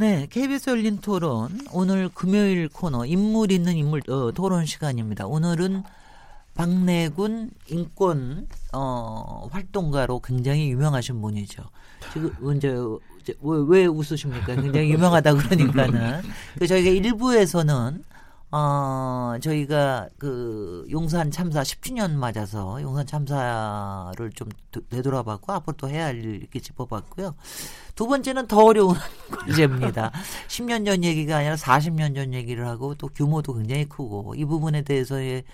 네, KBS 열린 토론 오늘 금요일 코너 인물 있는 인물 어, 토론 시간입니다. 오늘은 박내군 인권 어, 활동가로 굉장히 유명하신 분이죠. 지금 이제 왜, 왜 웃으십니까? 굉장히 유명하다 그러니까는 그 저희가 일부에서는 어, 저희가 그 용산 참사 10주년 맞아서 용산 참사를 좀 되돌아봤고 앞으로 또 해야 할 일 이렇게 짚어봤고요. 두 번째는 더 어려운 문제입니다. 10년 전 얘기가 아니라 40년 전 얘기를 하고 또 규모도 굉장히 크고 이 부분에 대해서의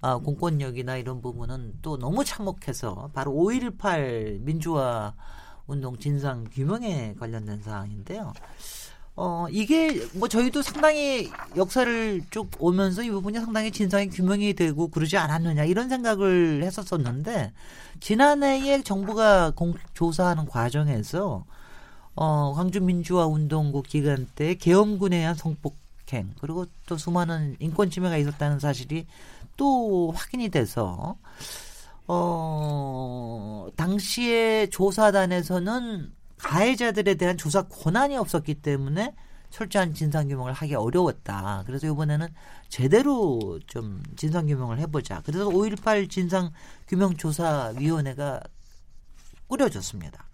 아, 공권력이나 이런 부분은 또 너무 참혹해서 바로 5.18 민주화 운동 진상 규명에 관련된 사항인데요. 어, 이게 뭐 저희도 상당히 역사를 쭉 오면서 이 부분이 상당히 진상이 규명이 되고 그러지 않았느냐 이런 생각을 했었었는데 지난해에 정부가 공, 조사하는 과정에서 어, 광주민주화 운동국 기간 때 계엄군에 의한 성폭행 그리고 또 수많은 인권 침해가 있었다는 사실이 또 확인이 돼서 어, 당시에 조사단에서는 가해자들에 대한 조사 권한이 없었기 때문에 철저한 진상 규명을 하기 어려웠다. 그래서 이번에는 제대로 좀 진상 규명을 해보자. 그래서 5.18 진상 규명 조사 위원회가 꾸려졌습니다.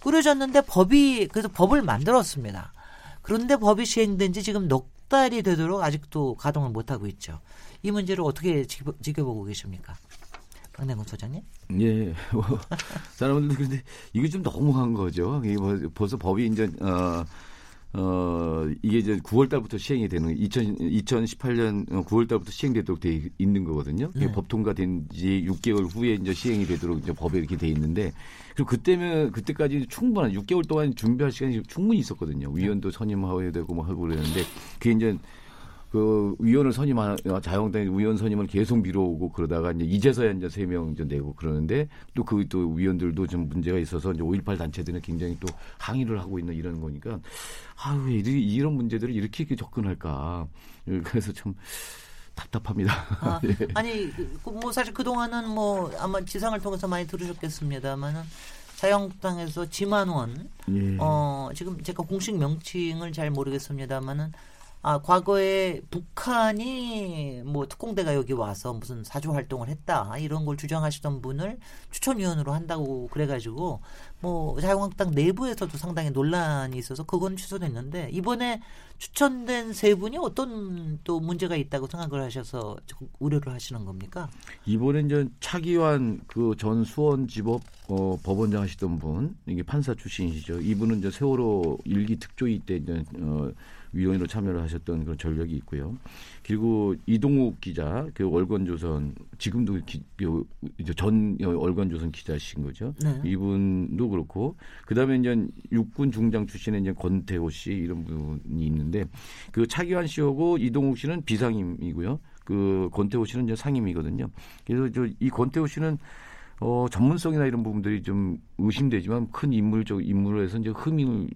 꾸려졌는데 법이, 그래서 법을 만들었습니다. 그런데 법이 시행된 지 지금 넉 달이 되도록 아직도 가동을 못하고 있죠. 이 문제를 어떻게 지켜, 지켜보고 계십니까? 박내건 소장님? 예. 뭐, 사람들도 근데 이거 좀 너무한 거죠. 이게 뭐 벌써 법이 이제 어, 어, 이게 이제 9월 달부터 시행이 되는 2000, 2018년 9월 달부터 시행되도록 돼 있는 거거든요. 네. 법 통과된 지 6개월 후에 이제 시행이 되도록 이제 법에 이렇게 돼 있는데 그리고 그때면 그때까지 충분한 6개월 동안 준비할 시간이 충분히 있었거든요. 위원도 선임하어야 되고 뭐 하고 그랬는데 그게 이제 그 위원을 선임한 자영당 위원 선임을 계속 미뤄오고 그러다가 이제 이제서야 이제 세 명 이제 내고 그러는데 또 그또 그 위원들도 좀 문제가 있어서 이제 5.18 단체들은 굉장히 또 항의를 하고 있는 이런 거니까 아유 왜 이런 문제들을 이렇게, 이렇게 접근할까 그래서 참 답답합니다. 아, 예. 아니 그, 뭐 사실 그 동안은 뭐 아마 지상을 통해서 많이 들으셨겠습니다만은 자영당에서 지만원 예. 어 지금 제가 공식 명칭을 잘 모르겠습니다만은 아, 과거에 북한이 뭐 특공대가 여기 와서 무슨 사주 활동을 했다 이런 걸 주장하시던 분을 추천위원으로 한다고 그래가지고 뭐 자유한국당 내부에서도 상당히 논란이 있어서 그건 취소됐는데 이번에 추천된 세 분이 어떤 또 문제가 있다고 생각을 하셔서 우려를 하시는 겁니까? 이번에 이제 차기환 그 전 수원지법 어, 법원장 하시던 분 이게 판사 출신이시죠. 이분은 이제 세월호 일기 특조위 때 이제 어, 위원으로 참여를 하셨던 그런 전력이 있고요. 그리고 이동욱 기자, 그 월권조선 지금도 기, 이제 전 월권조선 기자신 거죠. 네. 이분도 그렇고 그다음에 이제 육군 중장 출신의 이제 권태호 씨 이런 분이 있는데 그 차기환 씨하고 이동욱 씨는 비상임이고요. 그 권태호 씨는 이제 상임이거든요. 그래서 저 이 권태호 씨는 어, 전문성이나 이런 부분들이 좀 의심되지만 큰 인물적 인물로 해서 이제 흠임을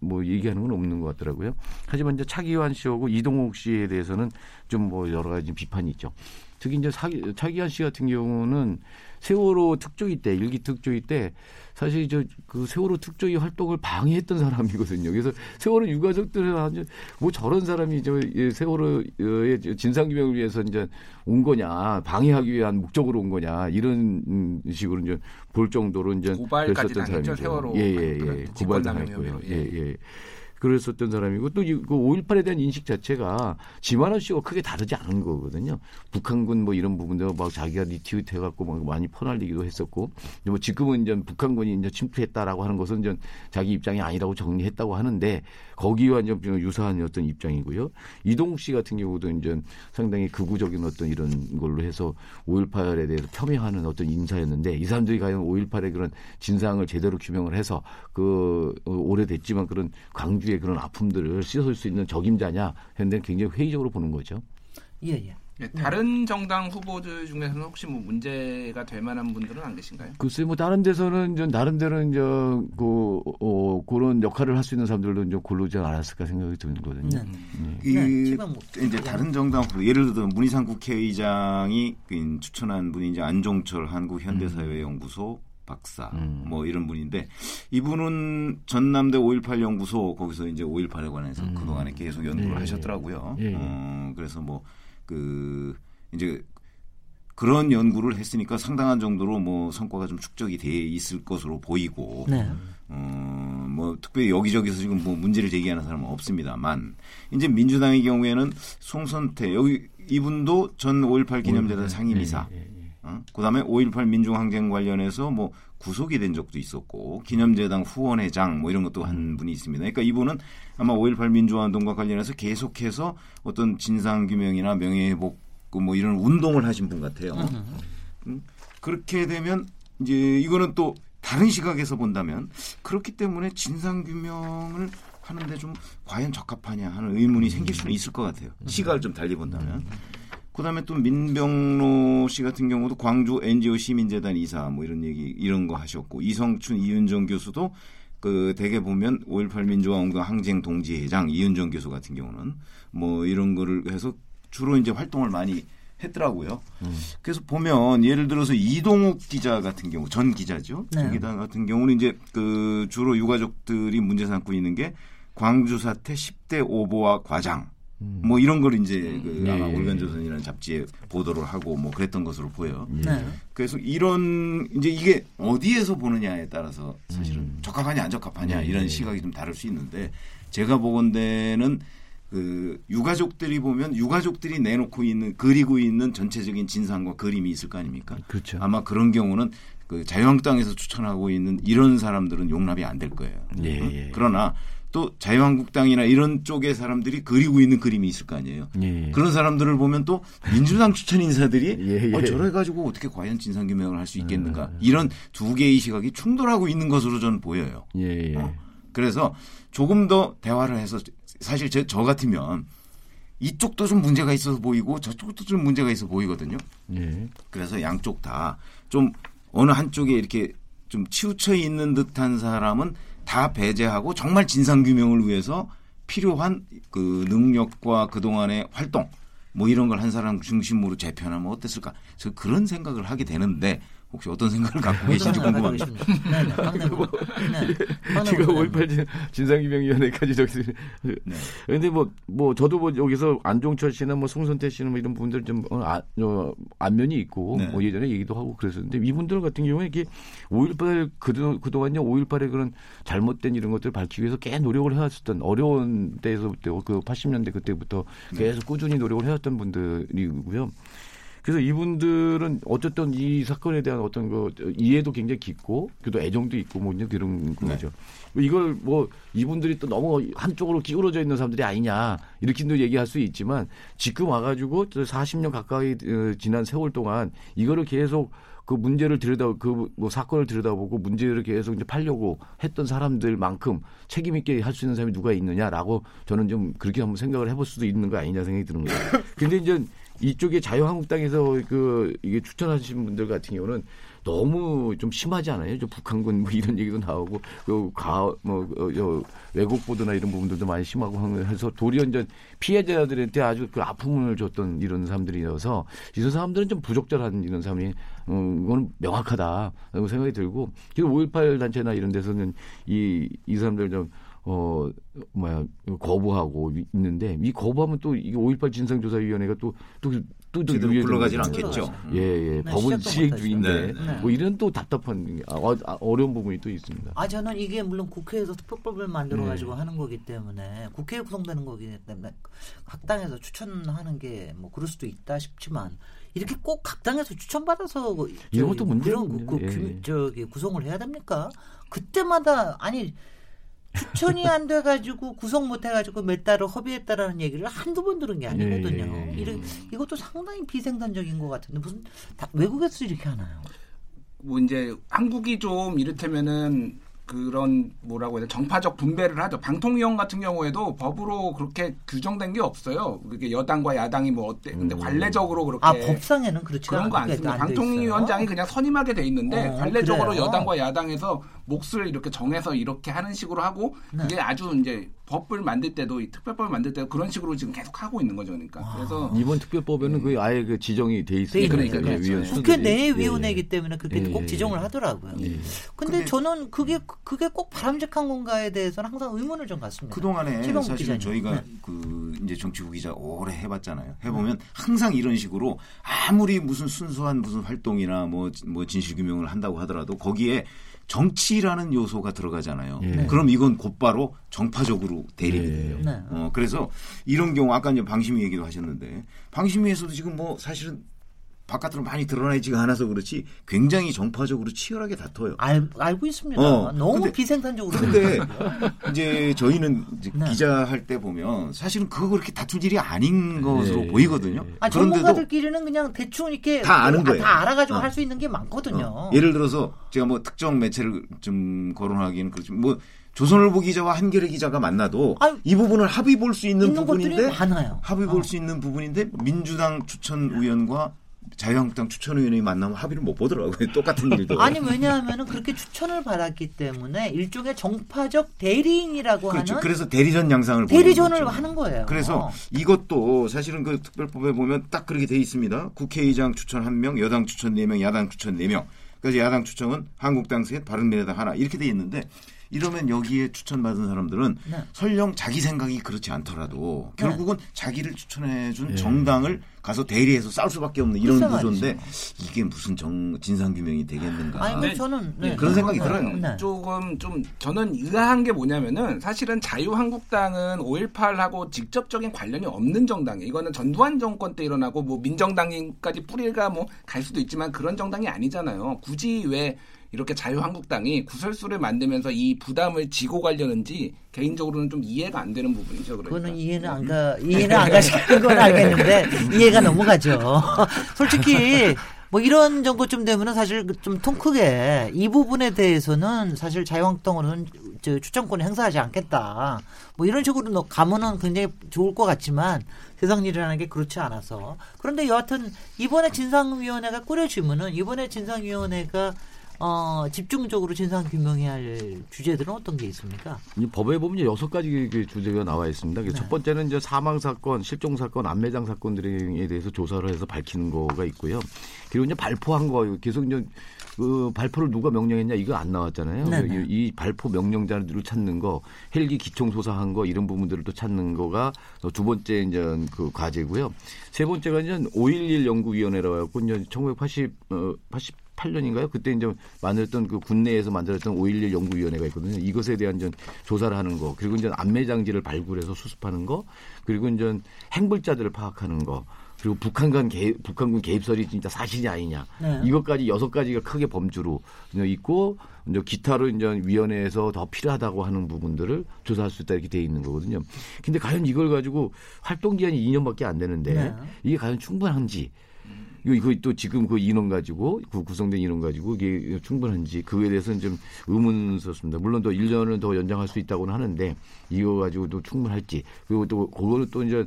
뭐 얘기하는 건 없는 것 같더라고요. 하지만 이제 차기환 씨하고 이동욱 씨에 대해서는 좀 뭐 여러 가지 비판이 있죠. 특히 이제 차기환 씨 같은 경우는 세월호 특조위 때 일기 특조위 때 사실 저 그 세월호 특조위 활동을 방해했던 사람이거든요. 그래서 세월호 유가족들은 아주 뭐 저런 사람이 저 세월호의 진상 규명을 위해서 이제 온 거냐 방해하기 위한 목적으로 온 거냐 이런 식으로 이제 볼 정도로 이제 고발까지 당했죠 세월호 예예예 예, 예. 고발 당했고요. 예 예. 예. 그랬었던 사람이고 또그 5.18에 대한 인식 자체가 지만원 씨와 크게 다르지 않은 거거든요. 북한군 뭐 이런 부분도 막 자기가 리트윗 해갖고 막 많이 퍼날리기도 했었고 뭐 지금은 이제 북한군이 이제 침투했다라고 하는 것은 이제 자기 입장이 아니라고 정리했다고 하는데 거기와 이제 유사한 어떤 입장이고요. 이동욱 씨 같은 경우도 이제 상당히 극우적인 어떤 이런 걸로 해서 5.18에 대해서 폄훼하는 어떤 인사였는데 이 사람들이 과연 5.18의 그런 진상을 제대로 규명을 해서 그 어, 오래됐지만 그런 광주 우리의 그런 아픔들을 씻어줄 수 있는 적임자냐 했는데 굉장히 회의적으로 보는 거죠. 예, 예. 예, 다른 정당 후보들 중에서는 혹시 뭐 문제가 될 만한 분들은 안 계신가요? 글쎄 뭐 다른 데서는 좀 나름대로 이제 그 어, 그런 역할을 할 수 있는 사람들도 좀 고르지 않았을까 생각이 드는거든요. 네. 이 네, 지금 뭐- 이제 다른 정당 후보 예를 들어 문희상 국회의장이 그 추천한 분이 이제 안종철 한국 현대사회연구소 박사 음. 뭐 이런 분인데 이분은 전남대 5.18 연구소 거기서 이제 5.18에 관해서 음. 그동안에 계속 연구를 예, 하셨더라고요. 예, 예. 어, 그래서 뭐 그 이제 그런 연구를 했으니까 상당한 정도로 뭐 성과가 좀 축적이 돼 있을 것으로 보이고 네. 어, 뭐 특별히 여기저기서 지금 뭐 문제를 제기하는 사람은 없습니다만 이제 민주당의 경우에는 송선태 여기 이분도 전 5.18 기념재단 상임이사 예, 예, 예. 어? 그다음에 5.18 민중항쟁 관련해서 뭐 구속이 된 적도 있었고 기념재단 후원회장 뭐 이런 것도 한 분이 있습니다. 그러니까 이분은 아마 5.18 민주화운동과 관련해서 계속해서 어떤 진상규명이나 명예회복 뭐 이런 운동을 하신 분 같아요. 음, 그렇게 되면 이제 이거는 또 다른 시각에서 본다면 그렇기 때문에 진상규명을 하는데 좀 과연 적합하냐 하는 의문이 생길 수는 있을 것 같아요. 시각을 좀 달리 본다면. 그다음에 또 민병로 씨 같은 경우도 광주 NGO 시민재단 이사 뭐 이런 얘기 이런 거 하셨고 이성춘 이윤정 교수도 그 대개 보면 5.18 민주화 운동 항쟁 동지회장 이윤정 교수 같은 경우는 뭐 이런 거를 해서 주로 이제 활동을 많이 했더라고요. 그래서 보면 예를 들어서 이동욱 기자 같은 경우 전 기자죠. 네. 전 기자 같은 경우는 이제 그 주로 유가족들이 문제 삼고 있는 게 광주 사태 10대 오보와 과장 뭐 이런 걸 이제 그 예, 아마 예, 올간조선이라는 잡지에 보도를 하고 뭐 그랬던 것으로 보여. 네. 그래서 이런 이제 이게 어디에서 보느냐에 따라서 사실은 음. 적합하냐 안 적합하냐 네, 이런 네. 시각이 좀 다를 수 있는데 제가 보건대는 그 유가족들이 보면 유가족들이 내놓고 있는 그리고 있는 전체적인 진상과 그림이 있을 거 아닙니까? 그렇죠. 아마 그런 경우는 그 자유한국당에서 추천하고 있는 이런 사람들은 용납이 안 될 거예요. 예, 응? 예. 그러나 또 자유한국당이나 이런 쪽의 사람들이 그리고 있는 그림이 있을 거 아니에요. 예. 그런 사람들을 보면 또 민주당 추천 인사들이 예, 예. 어, 저래 가지고 어떻게 과연 진상규명을 할 수 있겠는가 이런 두 개의 시각이 충돌하고 있는 것으로 저는 보여요. 예, 예. 어. 그래서 조금 더 대화를 해서 사실 저, 저 같으면 이쪽도 좀 문제가 있어서 보이고 저쪽도 좀 문제가 있어 보이거든요. 예. 그래서 양쪽 다 좀 어느 한쪽에 이렇게 좀 치우쳐 있는 듯한 사람은 다 배제하고 정말 진상 규명을 위해서 필요한 그 능력과 그동안의 활동 뭐 이런 걸 한 사람 중심으로 재편하면 어땠을까? 저 그런 생각을 하게 되는데 혹시 어떤 생각을 갖고 계신지 궁금합니다. 네, 네. 박내부. 네. 제가 박내부 5.18 진상규명위원회까지 저기 네. 근데 뭐, 뭐, 저도 뭐 여기서 안종철 씨나 뭐 송선태 씨는 뭐 이런 분들 좀, 어, 아, 어, 안면이 있고, 네. 뭐 예전에 얘기도 하고 그랬었는데 이분들 같은 경우에 이게 5.18 그동, 그동안요 5.18의 그런 잘못된 이런 것들을 밝히기 위해서 꽤 노력을 해왔었던 어려운 때에서부터 그 80년대 그때부터 계속 꾸준히 노력을 해왔던 분들이고요. 그래서 이분들은 어쨌든 이 사건에 대한 어떤 그 이해도 굉장히 깊고 그래도 애정도 있고 뭐 그런 거죠. 이걸 뭐 이분들이 또 너무 한쪽으로 기울어져 있는 사람들이 아니냐 이렇게도 얘기할 수 있지만 지금 와가지고 40년 가까이 어, 지난 세월 동안 이거를 계속 그 문제를 들여다 그 뭐 사건을 들여다보고 문제를 계속 이제 팔려고 했던 사람들만큼 책임 있게 할 수 있는 사람이 누가 있느냐라고 저는 좀 그렇게 한번 생각을 해볼 수도 있는 거 아니냐 생각이 드는 거예요. 근데 이제 이쪽에 자유한국당에서 그 이게 추천하신 분들 같은 경우는 너무 좀 심하지 않아요? 저 북한군 뭐 이런 얘기도 나오고 그가뭐 외국 보도나 이런 부분들도 많이 심하고 해서 도리어 피해자들한테 아주 그 아픔을 줬던 이런 사람들이어서 이런 사람들은 좀 부적절한 이런 사람이 어, 이건 명확하다라고 생각이 들고 그래서 5.18 단체나 이런 데서는 이 이 사람들 좀 어, 뭐야, 거부하고 있는데, 이 거부하면 또, 이게 5.18 진상조사위원회가 또, 또, 또, 또 제대로 굴러가지는. 않겠죠. 예, 예. 네, 법은 시행. 중인데, 네, 뭐 이런 또 답답한, 아, 어, 아, 어려운 부분이 또 있습니다. 아 저는 이게 물론 국회에서 특별법을 만들어 가지고 네. 하는 거기 때문에 국회에 구성되는 거기 때문에 각 당에서 추천하는 게 뭐 그럴 수도 있다 싶지만 이렇게 꼭 각 당에서 추천받아서 그 이런 것도 문제예요, 그런 구, 그, 문제. 규- 예. 저기 구성을 해야 됩니까? 그때마다 아니 추천이 안 돼가지고 구성 못 해가지고 몇 달을 허비했다라는 얘기를 한두 번 들은 게 아니거든요. 예, 예, 예. 이래- 이것도 상당히 비생산적인 것 같은데 무슨 다 외국에서 이렇게 하나요? 뭐 이제 한국이 좀 이를테면은 그런 뭐라고 해야 돼 정파적 분배를 하죠. 방통위원 같은 경우에도 법으로 그렇게 규정된 게 없어요. 그게 여당과 야당이 뭐 어때? 근데 관례적으로 그렇게 아 법상에는 그렇지 그런 거 안 씁니다. 방통위원장이 그냥 선임하게 돼 있는데 어, 관례적으로 그래요? 여당과 야당에서 몫을 이렇게 정해서 이렇게 하는 식으로 하고 네. 그게 아주 이제 법을 만들 때도 이 특별법을 만들 때도 그런 식으로 지금 계속 하고 있는 거죠. 그러니까 그래서 이번 특별법에는 그 아예 그 지정이 돼 있으니까 돼 있는 예, 거죠. 위원 국회 국회 수들이. 내위원회이기 예, 때문에 그렇게 예, 꼭 예. 지정을 하더라고요. 예. 근데, 근데- 저는 그게 그게 꼭 바람직한 건가에 대해서는 항상 의문을 좀 갖습니다. 그 동안에 사실은 기자님. 저희가 네. 그 이제 정치부 기자 오래 해봤잖아요. 해보면 항상 이런 식으로 아무리 무슨 순수한 무슨 활동이나 뭐, 뭐 진실규명을 한다고 하더라도 거기에 정치라는 요소가 들어가잖아요. 예. 그럼 이건 곧바로 정파적으로 대립이 예. 돼요. 네. 어, 그래서 이런 경우 아까 이제 방심위 얘기도 하셨는데 방심위에서도 지금 뭐 사실은 바깥으로 많이 드러나지가 않아서 그렇지 굉장히 정파적으로 치열하게 다퉈요. 알, 알고 있습니다. 어, 너무 근데- 비생산적으로. 근데 이제 저희는 이제 네. 기자 할 때 보면 사실은 그거 그렇게 다툴 일이 아닌 것으로 예, 보이거든요. 예. 아, 전문가들끼리는 그냥 대충 이렇게 다 아는 아, 거예요. 다 알아가지고 어. 할수 있는 게 많거든요. 어, 예를 들어서 제가 뭐 특정 매체를 좀 거론하기는 그렇지만 뭐 조선일보 기자와 한겨레 기자가 만나도 아유, 이 부분을 합의 볼 수 있는, 있는 부분인데. 합의 어. 볼수 있는 부분인데 민주당 추천 의원과 자유한국당 추천 의원이 만나면 합의를 못 보더라고요. 똑같은 일도. 아니 왜냐하면은 그렇게 추천을 받았기 때문에 일종의 정파적 대리인이라고 그렇죠. 하는 그래서 대리전 양상을 대리전을. 하는 거예요. 그래서 어. 이것도 사실은 그 특별법에 보면 딱 그렇게 돼 있습니다. 국회의장 추천 1명, 여당 추천 4명, 야당 추천 4명. 그래서 야당 추천은 한국당 셋, 바른미래당 하나 이렇게 돼 있는데 이러면 여기에 추천받은 사람들은 네. 설령 자기 생각이 그렇지 않더라도 네. 결국은 자기를 추천해준 예. 정당을 가서 대리해서 싸울 수밖에 없는 이런 글쎄 구조인데 이게 무슨 정, 진상규명이 되겠는가. 아니 네. 저는 네. 그런 생각이 네. 들어요. 네. 조금 좀 저는 의아한 게 뭐냐면은 사실은 자유한국당은 5.18하고 직접적인 관련이 없는 정당이에요. 이거는 전두환 정권 때 일어나고 뭐 민정당까지 뿌리가 뭐 갈 수도 있지만 그런 정당이 아니잖아요. 굳이 왜 이렇게 자유한국당이 구설수를 만들면서 이 부담을 지고 가려는지 개인적으로는 좀 이해가 안 되는 부분이죠. 그러니까. 그거는 이해는 안 가, 이해는 안 가시는 건 알겠는데, 이해가 넘어가죠. 솔직히, 뭐 이런 정도쯤 되면은 사실 좀 통 크게 이 부분에 대해서는 사실 자유한국당으로는 저 추천권을 행사하지 않겠다. 뭐 이런 식으로 너 가면은 굉장히 좋을 것 같지만 세상 일이라는 게 그렇지 않아서. 그런데 여하튼 이번에 진상위원회가 꾸려지면은 이번에 진상위원회가 어, 집중적으로 진상 규명해야 할 주제들은 어떤 게 있습니까? 이 법에 보면 이제 여섯 가지 그 주제가 나와 있습니다. 그첫 네. 번째는 이제 사망 사건, 실종 사건, 안매장 사건 등에 대해서 조사를 해서 밝히는 거가 있고요. 그리고 이제 발포한 거 계속 이제 그 발포를 누가 명령했냐 이거 안 나왔잖아요. 네네. 이, 이 발포 명령자를 찾는 거, 헬기 기총 소사한 거 이런 부분들을 또 찾는 거가 두 번째 이제 그 과제고요. 세 번째가 이제 5.11 연구위원회라고 해갖고 이제 1980 어, 88년인가요? 그때 이제 만들었던 그 국내에서 만들었던 5.11 연구위원회가 있거든요. 이것에 대한 전 조사를 하는 거, 그리고 이제 안매장지를 발굴해서 수습하는 거, 그리고 이제 행불자들을 파악하는 거, 그리고 북한간 개, 북한군 개입설이 진짜 사실이 아니냐. 네. 이것까지 여섯 가지가 크게 범주로 있고 이제 기타로 이제 위원회에서 더 필요하다고 하는 부분들을 조사할 수 있다 이렇게 돼 있는 거거든요. 근데 과연 이걸 가지고 활동 기한이 2년밖에 안 되는데 네. 이게 과연 충분한지 이거 또 지금 그 인원 가지고 그 구성된 인원 가지고 이게 충분한지 그거에 대해서는 좀 의문스럽습니다. 물론 또 1년은 더 연장할 수 있다고는 하는데 이거 가지고도 충분할지 그리고 또 그거는 또 이제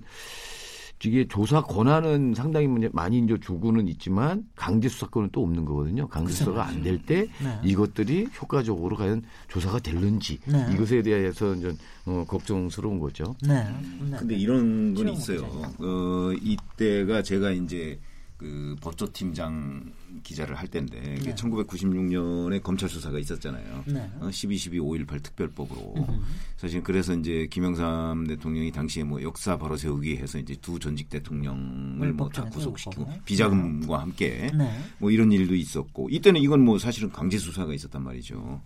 이게 조사 권한은 상당히 문제- 많이 이제 주고는 있지만 강제 수사권은 또 없는 거거든요. 강제 수사가 안 될때 네. 이것들이 효과적으로 과연 조사가 될는지 네. 이것에 대해서 이제 어, 걱정스러운 거죠. 네. 네. 근데 이런 건 있어요. 어, 이때가 제가 이제 그 법조 팀장 기자를 할 때인데 네. 1996년에 검찰 수사가 있었잖아요. 네. 어, 12.12 5.18 특별법으로 사실 그래서 이제 김영삼 대통령이 당시에 뭐 역사 바로 세우기 해서 이제 두 전직 대통령을 뭐 다 구속시키고 세우고. 비자금과 함께 네. 뭐 이런 일도 있었고 이때는 이건 뭐 사실은 강제 수사가 있었단 말이죠.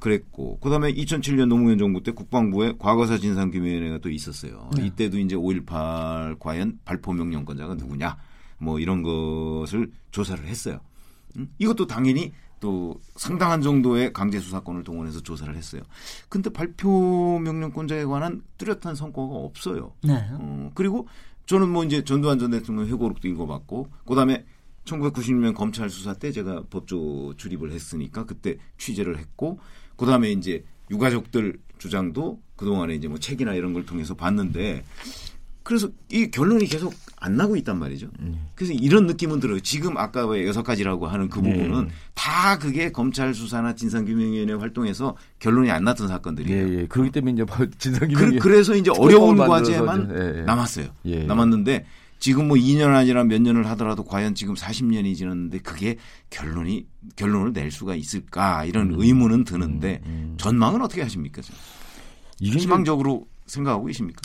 그랬고 그다음에 2007년 노무현 정부 때 국방부에 과거사 진상규명위원회가 또 있었어요. 네. 이때도 이제 5.18 과연 발포 명령권자가 누구냐 뭐 이런 것을 조사를 했어요. 음? 이것도 당연히 또 상당한 정도의 강제 수사권을 동원해서 조사를 했어요. 근데 발표 명령권자에 관한 뚜렷한 성과가 없어요. 네. 어, 그리고 저는 뭐 이제 전두환 전 대통령 회고록도 읽어봤고, 그 다음에 1996년 검찰 수사 때 제가 법조 출입을 했으니까 그때 취재를 했고, 그다음에 이제 유가족들 주장도 그동안에 이제 뭐 책이나 이런 걸 통해서 봤는데 그래서 이 결론이 계속 안 나고 있단 말이죠. 그래서 이런 느낌은 들어요. 지금 아까 왜 여섯 가지라고 하는 그 네. 부분은 다 그게 검찰 수사나 진상규명위원회 활동에서 결론이 안 났던 예, 사건들이에요. 예. 그렇기 때문에 이제 뭐 진상규명이 그, 래서 이제 어려운 과제만 예, 예. 남았어요. 예. 남았는데 지금 뭐 2년 아니라 몇 년을 하더라도 과연 지금 40년이 지났는데 그게 결론이 결론을 낼 수가 있을까 이런 음. 의문은 드는데 전망은 어떻게 하십니까? 희망적으로 생각하고 계십니까?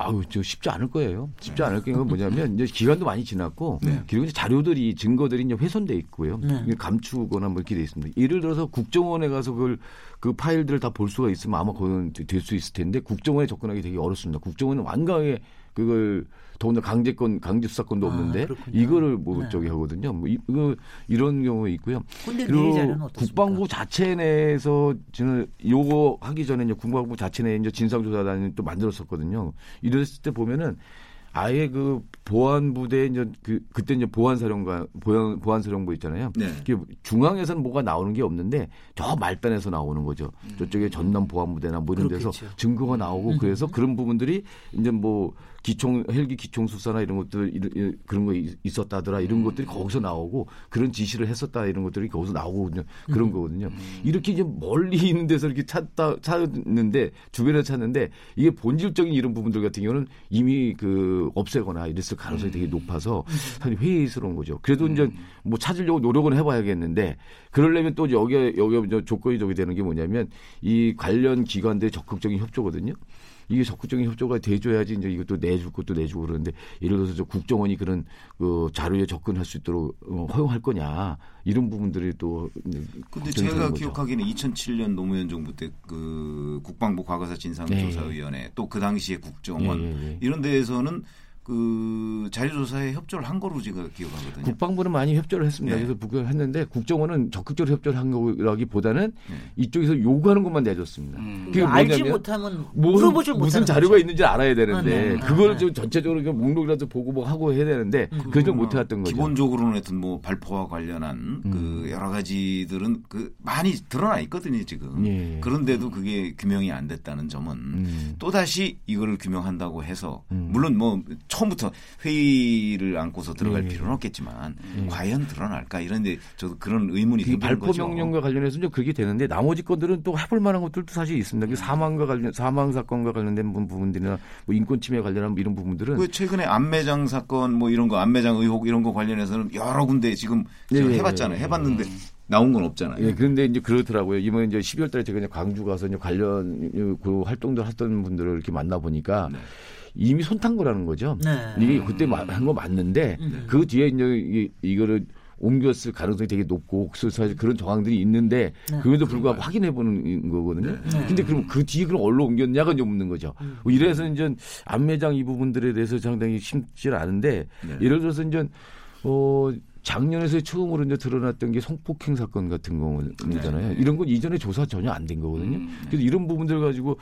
아우 저 쉽지 않을 거예요. 쉽지 않을 게 뭐냐면 이제 기간도 많이 지났고 네. 그리고 이제 자료들이 증거들이 이제 훼손돼 있고요. 네. 감추거나 뭐 이렇게 돼 있습니다. 예를 들어서 국정원에 가서 그걸 그 파일들을 다 볼 수가 있으면 아마 그건 될 수 있을 텐데 국정원에 접근하기 되게 어렵습니다. 국정원은 완강하게 그걸 더군다나 강제권 강제 수사권도 아, 없는데 그렇군요. 이거를 뭐 네. 저기 하거든요. 뭐 이, 거 이런 경우 있고요. 그리고? 국방부 자체 내에서 저는 요거 하기 전에 이제 국방부 자체 내에 이제 진상조사단을 또 만들었었거든요. 이랬을 때 보면은 아예 그 보안 부대 이제 그 그때 이제 보안 사령관 보안 보안 사령부 있잖아요. 네. 중앙에서는 뭐가 나오는 게 없는데 저 말단에서 나오는 거죠. 저쪽에 전남 보안 부대나 뭐 이런 데서 그렇겠죠. 증거가 나오고 그래서 그런 부분들이 이제 뭐 기총 헬기 기총 수사나 이런 것들 이- 이- 그런 거 있- 있었다더라 이런 것들이 거기서 나오고 그런 지시를 했었다 이런 것들이 거기서 나오고 그런 거거든요. 이렇게 이제 멀리 있는 데서 이렇게 찾다 찾는데 주변에 찾는데 이게 본질적인 이런 부분들 같은 경우는 이미 그 없애거나 이랬을 가능성이 되게 높아서 사실 회의스러운 거죠. 그래도 이제 뭐 찾으려고 노력은 해봐야겠는데 그러려면 또 여기에 여기 이제 조건이 저기 되는 게 뭐냐면 이 관련 기관들의 적극적인 협조거든요. 이게 적극적인 협조가 돼줘야지 이제 이것도 내줄 것도 내주고 그러는데 예를 들어서 저 국정원이 그런 그 자료에 접근할 수 있도록 어, 허용할 거냐 이런 부분들이 또 근데 제가. 기억하기에는 2007년 노무현 정부 때 그 국방부 과거사 진상조사위원회 또그 당시에 국정원 예, 예, 예. 이런 데에서는 그 자료조사에 협조를 한 거로 제가 기억하거든요. 국방부는 많이 협조를 했습니다. 네. 그래서 북을 했는데 국정원은 적극적으로 협조를 한 거라기보다는 네. 이쪽에서 요구하는 것만 내줬습니다. 음. 그게 그러니까 알지 뭐냐면 못하면 무슨, 물어보질 무슨 못하는 자료가 거죠. 있는지 알아야 되는데 아, 네. 그걸 아, 좀 전체적으로 그 목록이라도 보고 뭐 하고 해야 되는데 그걸 좀 못해왔던 거죠. 기본적으로는 하여튼 뭐 발포와 관련한 음. 그 여러 가지들은 그 많이 드러나 있거든요 지금. 예. 그런데도 그게 규명이 안 됐다는 점은 음. 또 다시 이거를 규명한다고 해서 음. 물론 뭐 처음부터 회의를 안고서 들어갈 예. 필요는 없겠지만 예. 과연 드러날까 이런 데 저도 그런 의문이 그 생기는 발포 거죠. 명령과 관련해서 좀 그게 되는데 나머지 건들은 또 해볼 만한 것들도 사실 있습니다. 그 사망과 관련 사망 사건과 관련된 부- 부분들이나 뭐 인권 침해 관련한 이런 부분들은 그 최근에 안매장 사건 뭐 이런 거 안매장 의혹 이런 거 관련해서는 여러 군데 지금 제가 예, 예, 해봤잖아요. 예. 해봤는데 나온 건 없잖아요. 예, 그런데 이제 그렇더라고요. 이번 이제 12월 달에 제가 이제 광주 가서 이제 관련 그 활동들 했던 분들을 이렇게 만나 보니까 네. 이미 손 탄 거라는 거죠. 네. 이게 그때 한 거 맞는데 음. 그 뒤에 이제 이, 이거를 옮겼을 가능성이 되게 높고 그래서 사실 그런 정황들이 있는데 네. 그럼에도 불구하고 확인해 보는 거거든요. 네. 근데 그럼 그 뒤에 그럼 얼로 옮겼냐가 이제 묻는 거죠. 음. 뭐 이래서 이제 안매장 이 부분들에 대해서 상당히 쉽지 않은데 네. 예를 들어서 이제 어 작년에서 처음으로 이제 드러났던 게 성폭행 사건 같은 경우잖아요. 네. 이런 건 이전에 조사 전혀 안 된 거거든요. 음. 그래서 이런 부분들 가지고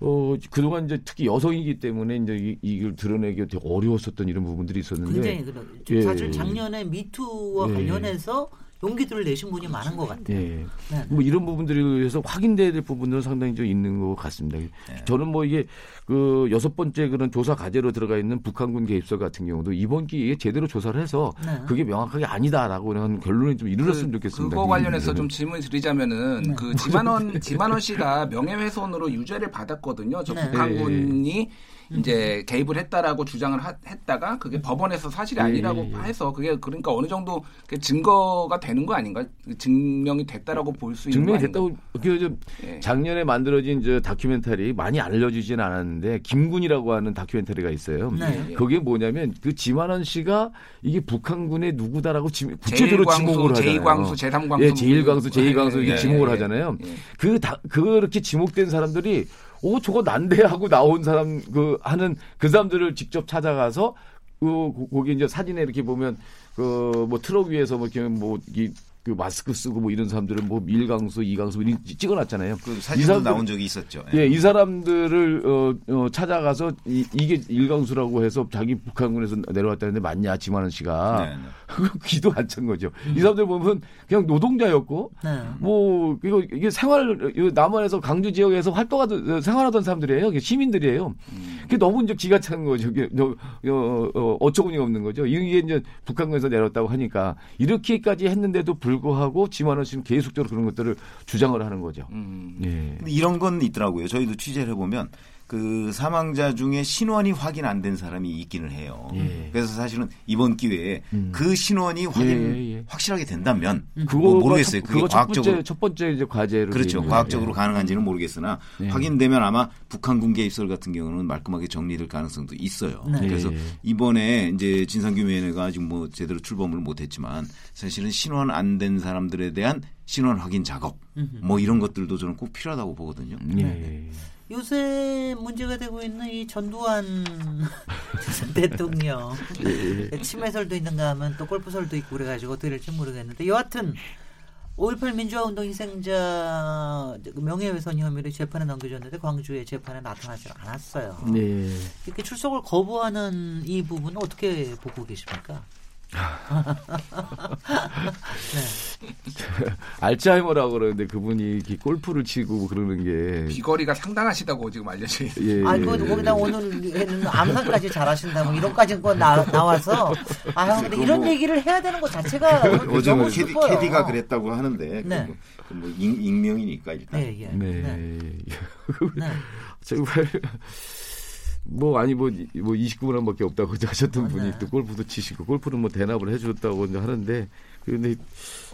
어 그동안 이제 특히 여성이기 때문에 이제 이, 이걸 드러내기 되게 어려웠었던 이런 부분들이 있었는데 굉장히 그런 예, 사실 예. 작년에 미투와 예. 관련해서 용기들을 내신 분이 많은 것 같아요. 예. 네. 뭐 이런 부분들에 의해서 확인돼야 될 부분들은 상당히 좀 있는 것 같습니다. 저는 뭐 이게 그 여섯 번째 그런 조사 과제로 들어가 있는 북한군 개입설 같은 경우도 이번 기회에 제대로 조사를 해서 네. 그게 명확하게 아니다라고 하는 결론이 좀 이르렀으면 좋겠습니다. 그거 관련해서 좀 네. 질문 드리자면은 네. 그 지만원 지만원 씨가 명예훼손으로 유죄를 받았거든요. 저 네. 북한군이 이제 개입을 했다라고 주장을 하- 했다가 그게 법원에서 사실이 예, 아니라고 예, 예. 해서 그게 그러니까 어느 정도 그 증거가 되는 거 아닌가? 증명이 됐다라고 볼 수 있는 증명이? 됐다고 그좀 예. 작년에 만들어진 저 다큐멘터리 많이 알려지진 않았는데 김군이라고 하는 다큐멘터리가 있어요. 네. 그게 뭐냐면 그 지만원 씨가 이게 북한군의 누구다라고 지, 구체적으로 제1광수, 지목을 하잖아요. 제2광수, 제3광수 예, 제1광수, 제2광수 이렇게 예, 지목을 예, 하잖아요. 예. 그 다, 그렇게 지목된 사람들이 오 저거 난데 하고 나온 사람 그 하는 그 사람들을 직접 찾아가서 그 고- 거기 이제 사진에 이렇게 보면 그 뭐 트럭 위에서 뭐 이렇게 뭐이 그 마스크 쓰고 뭐 이런 사람들은 뭐 1강수, 2강수 이런 찍어놨잖아요. 그이 사진도 사람들- 나온 적이 있었죠. 예, 이 사람들을 어, 어, 찾아가서 이, 이게 일강수라고 해서 자기 북한군에서 내려왔다는데 맞냐 지만원 씨가 네, 네. 그 귀도 안 찬 거죠. 이 사람들 보면 그냥 노동자였고 네. 뭐 이거 이게 생활 남한에서 강주 지역에서 활동하던 생활하던 사람들이에요. 시민들이에요. 그게 너무 이제 기가 찬 거죠. 이게 어, 어, 어, 어처구니가 없는 거죠. 이게 이제 북한군에서 내려왔다고 하니까 이렇게까지 했는데도 불 구하고 지만원 씨는 계속적으로 그런 것들을 주장을 하는 거죠. 음. 예. 근데 이런 건 있더라고요. 저희도 취재를 해보면 그 사망자 중에 신원이 확인 안 된 사람이 있기는 해요. 예. 그래서 사실은 이번 기회에 음. 그 신원이 확인 예, 예. 확실하게 된다면 그거 뭐 모르겠어요. 첫, 그게 그거 첫 과학적으로 번째 첫 번째 이제 과제로 그렇죠. 과학적으로 거예요. 가능한지는 모르겠으나 예. 확인되면 아마 북한군 개입설 같은 경우는 말끔하게 정리될 가능성도 있어요. 네. 그래서 예. 이번에 이제 진상규명회가 지금 뭐 제대로 출범을 못했지만 사실은 신원 안 된 사람들에 대한 신원 확인 작업 뭐 이런 것들도 저는 꼭 필요하다고 보거든요. 예. 요새 문제가 되고 있는 이 전두환 대통령 치매설도 있는가 하면 또 골프설도 있고 그래가지고 어떻게 될지 모르겠는데 여하튼 5.18 민주화운동 희생자 명예훼손 혐의로 재판에 넘겨졌는데 광주에 재판에 나타나지 않았어요. 네. 이렇게 출석을 거부하는 이 부분은 어떻게 보고 계십니까? 네. 알츠하이머라고 그러는데 그분이 이렇게 골프를 치고 그러는 게 비거리가 상당하시다고 지금 알려져 있어요. 예. 아니, 그 거기다 오늘에는 암산까지 잘하신다, 뭐, 이런까지 거 나, 나와서. 아, 근데 이런 얘기를 해야 되는 것 자체가 오늘 어제 뭐 너무 캐디, 슬퍼요. 캐디가 그랬다고 하는데 그 네. 뭐, 그뭐 익, 익명이니까 일단 네, 예. 네. 네. 네. 정말 뭐 아니 뭐뭐 29분 한밖에 없다고 하셨던 아, 분이 네. 또 골프도 치시고 골프는 뭐 대납을 해줬다고 하는데 그런데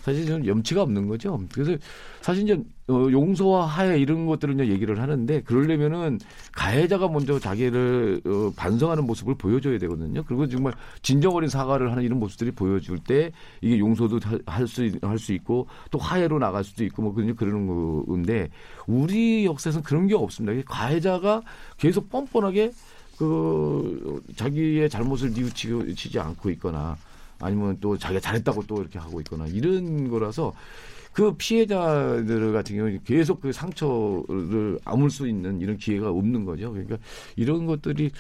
사실 저는 염치가 없는 거죠. 그래서 사실 이제 어, 용서와 하해 이런 것들을 이제 얘기를 하는데 그러려면은 가해자가 먼저 자기를 어, 반성하는 모습을 보여줘야 되거든요. 그리고 정말 진정 어린 사과를 하는 이런 모습들이 보여줄 때 이게 용서도 할 수 할 수 있고 또 화해로 나갈 수도 있고 뭐 그런 그러는 건데 우리 역사에서는 그런 게 없습니다. 가해자가 계속 뻔뻔하게 그 자기의 잘못을 뉘우치지 않고 있거나 아니면 또 자기가 잘했다고 또 이렇게 하고 있거나 이런 거라서 그 피해자들 같은 경우는 계속 그 상처를 아물 수 있는 이런 기회가 없는 거죠. 그러니까 이런 것들이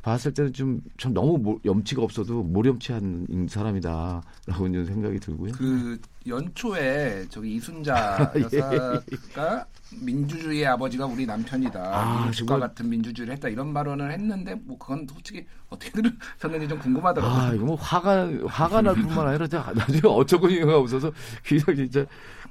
봤을 때는 좀, 참 너무 모- 염치가 없어도 모렴치한 사람이다라고 이제 생각이 들고요. 그 연초에 저기 이순자 예. 여사가 민주주의의 아버지가 우리 남편이다. 아, 민주주의과 정말. 같은 민주주의를 했다 이런 발언을 했는데 뭐 그건 솔직히 어떻게 들으셨는지 좀 궁금하더라고요. 아, 이거 뭐 화가, 화가 날 뿐만 아니라 나중에 어처구니가 없어서 그냥 진짜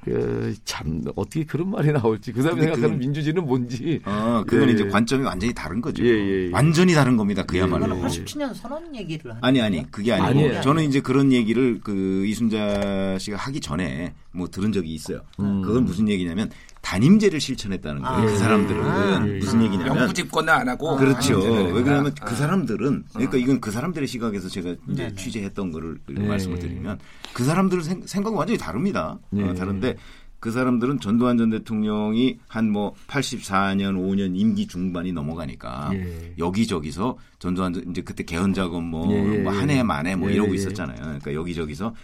그, 참 어떻게 그런 말이 나올지 그 사람이 생각하는 그- 민주주의는 뭔지 어, 그건 예, 이제 예. 관점이 완전히 다른 거죠. 예, 예, 예. 완전히 다른 겁니다. 그야말로. 이거는 예. 87년 선언 얘기를 하는 아니? 아니 그게 아니고 아니에요. 저는 이제 그런 얘기를 그 이순자 씨가 하기 전에 뭐 들은 적이 있어요. 음. 그건 무슨 얘기냐면 단임제를 실천했다는 거예요. 아. 그 사람들은 아. 무슨 얘기냐면 영구 집권을 안 하고 그렇죠. 단임제를 왜 그러냐면 했다. 그 사람들은 그러니까 이건 그 사람들의 시각에서 제가 이제 네네. 취재했던 거를 네. 말씀을 드리면 그 사람들은 생, 생각은 완전히 다릅니다. 네. 어, 다른데 그 사람들은 전두환 전 대통령이 한 뭐 84년 5년 임기 중반이 넘어가니까 예. 여기저기서 전두환 전- 이제 그때 개헌 작업 뭐 예, 예, 한해 만에 뭐 예, 이러고 예. 있었잖아요. 그러니까 여기저기서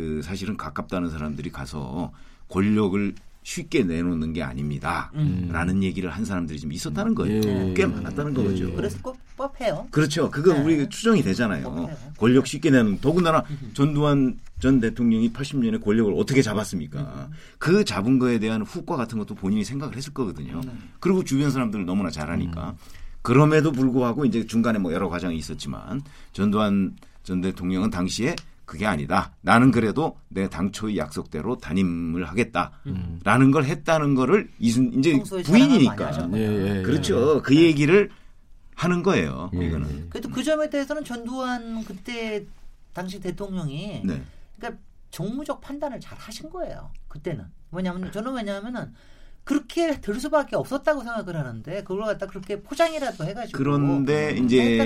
그 사실은 가깝다는 사람들이 가서 권력을 쉽게 내놓는 게 아닙니다. 라는 얘기를 한 사람들이 좀 있었다는 거예요. 예. 꽤 많았다는 거죠. 예. 그래서 꼭 법해요. 그렇죠. 그거 네. 우리 추정이 되잖아요. 그래요. 권력 쉽게 내는 더군다나 전두환 전 대통령이 80년에 권력을 어떻게 잡았습니까? 그 잡은 거에 대한 후과 같은 것도 본인이 생각을 했을 거거든요. 그리고 주변 사람들을 너무나 잘 아니까. 그럼에도 불구하고 이제 중간에 뭐 여러 과정이 있었지만 전두환 전 대통령은 당시에 그게 아니다. 나는 그래도 내 당초의 약속대로 단임을 하겠다라는 걸 했다는 거를 이순 이제 부인이니까 하셨구나. 예, 예. 그렇죠. 그 얘기를 하는 거예요. 예. 이거는. 그래도 그 점에 대해서는 전두환 그때 당시 대통령이 네. 그러니까 정무적 판단을 잘 하신 거예요. 그때는 뭐냐면 저는 왜냐하면은 그렇게 될 수밖에 없었다고 생각을 하는데 그걸 갖다 그렇게 포장이라도 해가지고 그런데 음, 이제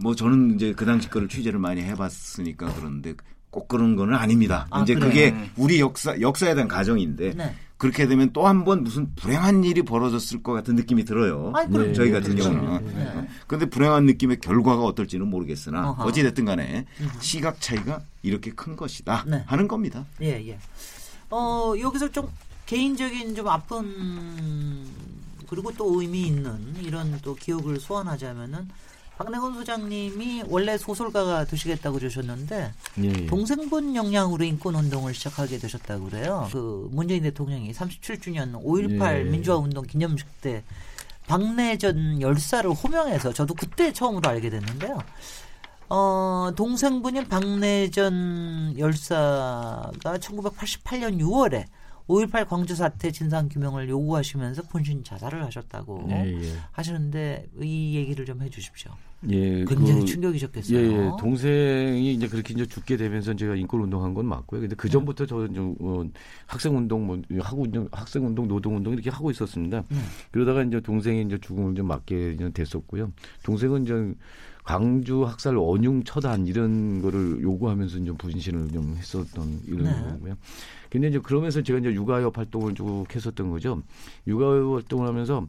뭐 저는 이제 그 당시 거를 취재를 많이 해봤으니까 그런데 꼭 그런 거는 아닙니다. 아, 이제 그래요? 그게 우리 역사 역사에 대한 가정인데 네. 그렇게 되면 또 한 번 무슨 불행한 일이 벌어졌을 것 같은 느낌이 들어요. 그럼 네, 저희 같은 그렇죠. 경우는. 네. 그런데 불행한 느낌의 결과가 어떨지는 모르겠으나 어허. 어찌됐든 간에 시각 차이가 이렇게 큰 것이다 네. 하는 겁니다. 예, 예. 어, 여기서 좀 개인적인 좀 아픈 그리고 또 의미 있는 이런 또 기억을 소환하자면은 박내건 소장님이 원래 소설가가 되시겠다고 그러셨는데 예, 예. 동생분 영향으로 인권 운동을 시작하게 되셨다고 그래요. 그 문재인 대통령이 37주년 5.18 예. 민주화 운동 기념식 때 박내전 열사를 호명해서 저도 그때 처음으로 알게 됐는데요. 어, 동생분인 박내전 열사가 1988년 6월에 5.18 광주 사태 진상 규명을 요구하시면서 본신 자살을 하셨다고 예, 예. 하시는데 이 얘기를 좀 해주십시오. 예, 굉장히 그- 충격이셨겠어요. 예, 예. 동생이 이제 그렇게 이제 죽게 되면서 제가 인권 운동한 건 맞고요. 근데 그 전부터 저는 좀 어, 학생 운동 뭐 하고 학생 운동, 노동 운동 이렇게 하고 있었습니다. 네. 그러다가 이제 동생이 이제 죽음을 좀 맞게 됐었고요. 동생은 이제 광주 학살 원흉 처단 이런 거를 요구하면서 좀 분신을 좀 했었던 이런 네. 거고요. 근데 이제 그러면서 제가 이제 육아협 활동을 쭉 했었던 거죠. 육아협 활동을 하면서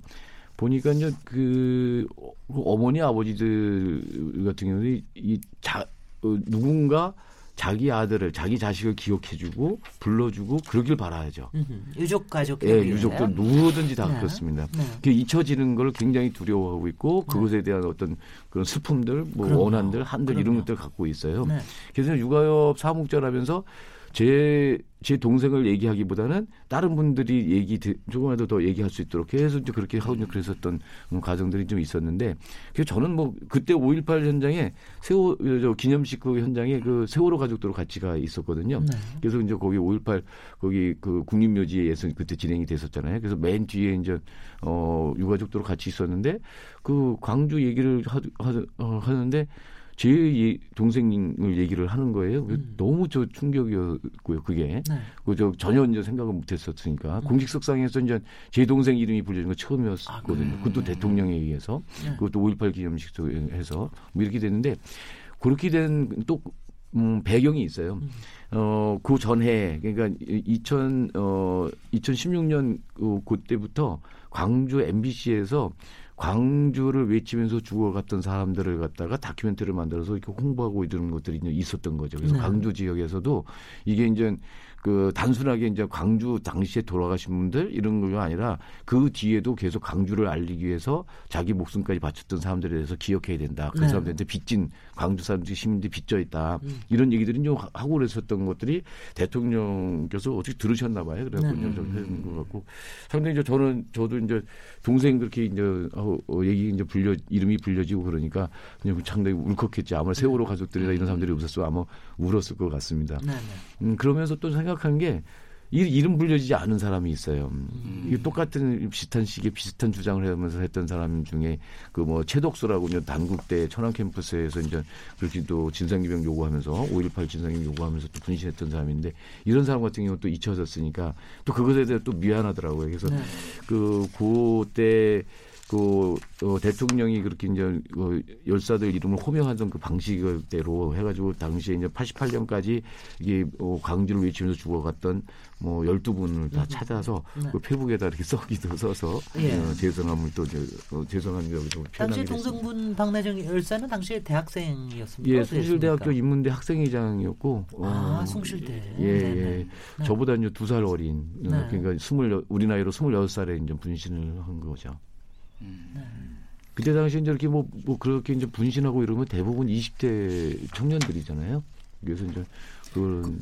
보니까 이제 그 어- 어머니 아버지들 같은 경우는 이자 어, 누군가 자기 아들을 자기 자식을 기억해주고 불러주고 그러길 바라야죠. 유족 가족 예, 유족들 누구든지 다 네. 그렇습니다. 네. 그 잊혀지는 걸 굉장히 두려워하고 있고 그것에 대한 어떤 그런 슬픔들, 뭐 그럼요. 원한들, 한들 이런 그럼요. 것들 을 갖고 있어요. 네. 그래서 육아협 사무국장하면서 제, 제 동생을 얘기하기보다는 다른 분들이 얘기, 드- 조금이라도 더 얘기할 수 있도록 해서 이제 그렇게 하고 이제 그랬었던 음, 과정들이 좀 있었는데, 그래서 저는 뭐 그때 5.18 현장에 세월, 저 기념식 그 현장에 그 세월호 가족들로 같이 가 있었거든요. 네. 그래서 이제 거기 5.18 거기 그 국립묘지에서 그때 진행이 됐었잖아요. 그래서 맨 뒤에 이제 어 유가족들로 같이 있었는데 그 광주 얘기를 하, 하, 어, 하는데 제 예- 동생을 얘기를 하는 거예요. 그래서 너무 저 충격이었고요. 그게 네. 그저 전혀 이제 생각을 못 했었으니까 공직석상에서 이제 제 동생 이름이 불려진 건 처음이었거든요. 그것도 대통령에 의해서 네. 그것도 5.18 기념식에서 뭐 이렇게 됐는데 그렇게 된또 음, 배경이 있어요. 어, 그 전해, 그러니까 2000, 어, 2016년 그, 그때부터 광주 MBC에서 광주를 외치면서 죽어갔던 사람들을 갖다가 다큐멘터리를 만들어서 이렇게 홍보하고 이런 것들이 있었던 거죠. 그래서 네. 광주 지역에서도 이게 이제 그 단순하게 이제 광주 당시에 돌아가신 분들 이런 거 아니라 그 뒤에도 계속 광주를 알리기 위해서 자기 목숨까지 바쳤던 사람들에 대해서 기억해야 된다. 그 네. 사람들한테 빚진 광주 사람들 시민들이 빚져 있다. 이런 얘기들이 좀 하고 그랬었던 것들이 대통령께서 어떻게 들으셨나 봐요. 그래갖고 네. 이제 좀 하는 것 같고 상당히 이제 저는 저도 이제 동생 그렇게 이제 어, 어, 얘기 이제 불려 이름이 불려지고 그러니까 그냥 상당히 울컥했지. 아마 세월호 가족들이나 이런 사람들이 없었으면 아마 울었을 것 같습니다. 네, 네. 음, 그러면서 또 생각한 게 이, 이름 불려지지 않은 사람이 있어요. 음. 이게 똑같은 비슷한 시기에 비슷한 주장을 하면서 했던 사람 중에 그 뭐 최덕수라고 이제 단국대 천안 캠퍼스에서 이제 그렇게 또 진상규명 요구하면서 5.18 진상규명 요구하면서 또 분신했던 사람인데 이런 사람 같은 경우 또 잊혀졌으니까 또 그것에 대해 또 미안하더라고요. 그래서 네. 그 그때 그 어, 대통령이 그렇게 이제 어, 열사들 이름을 호명하던 그 방식대로 해가지고 당시에 이제 88년까지 이게 어, 광주를 외치면서 죽어갔던 뭐 12분을 다 찾아서 네. 그 페북에다 이렇게 써기도 써서 예. 어, 죄송함을 또 어, 좀 당시. 동생분 박내정 열사는 당시에 대학생이었습니까? 예, 숭실대학교? 인문대 학생회장이었고 아, 어, 숭실대. 예. 예. 네. 저보다 이제 두 살 어린 어, 네. 그러니까 스물 우리 나이로 스물여섯 살에 이제 분신을 한 거죠. 네. 그때 당시 이제 이렇게 뭐, 뭐 그렇게 이제 분신하고 이러면 대부분 20대 청년들이잖아요. 그래서 이제 그런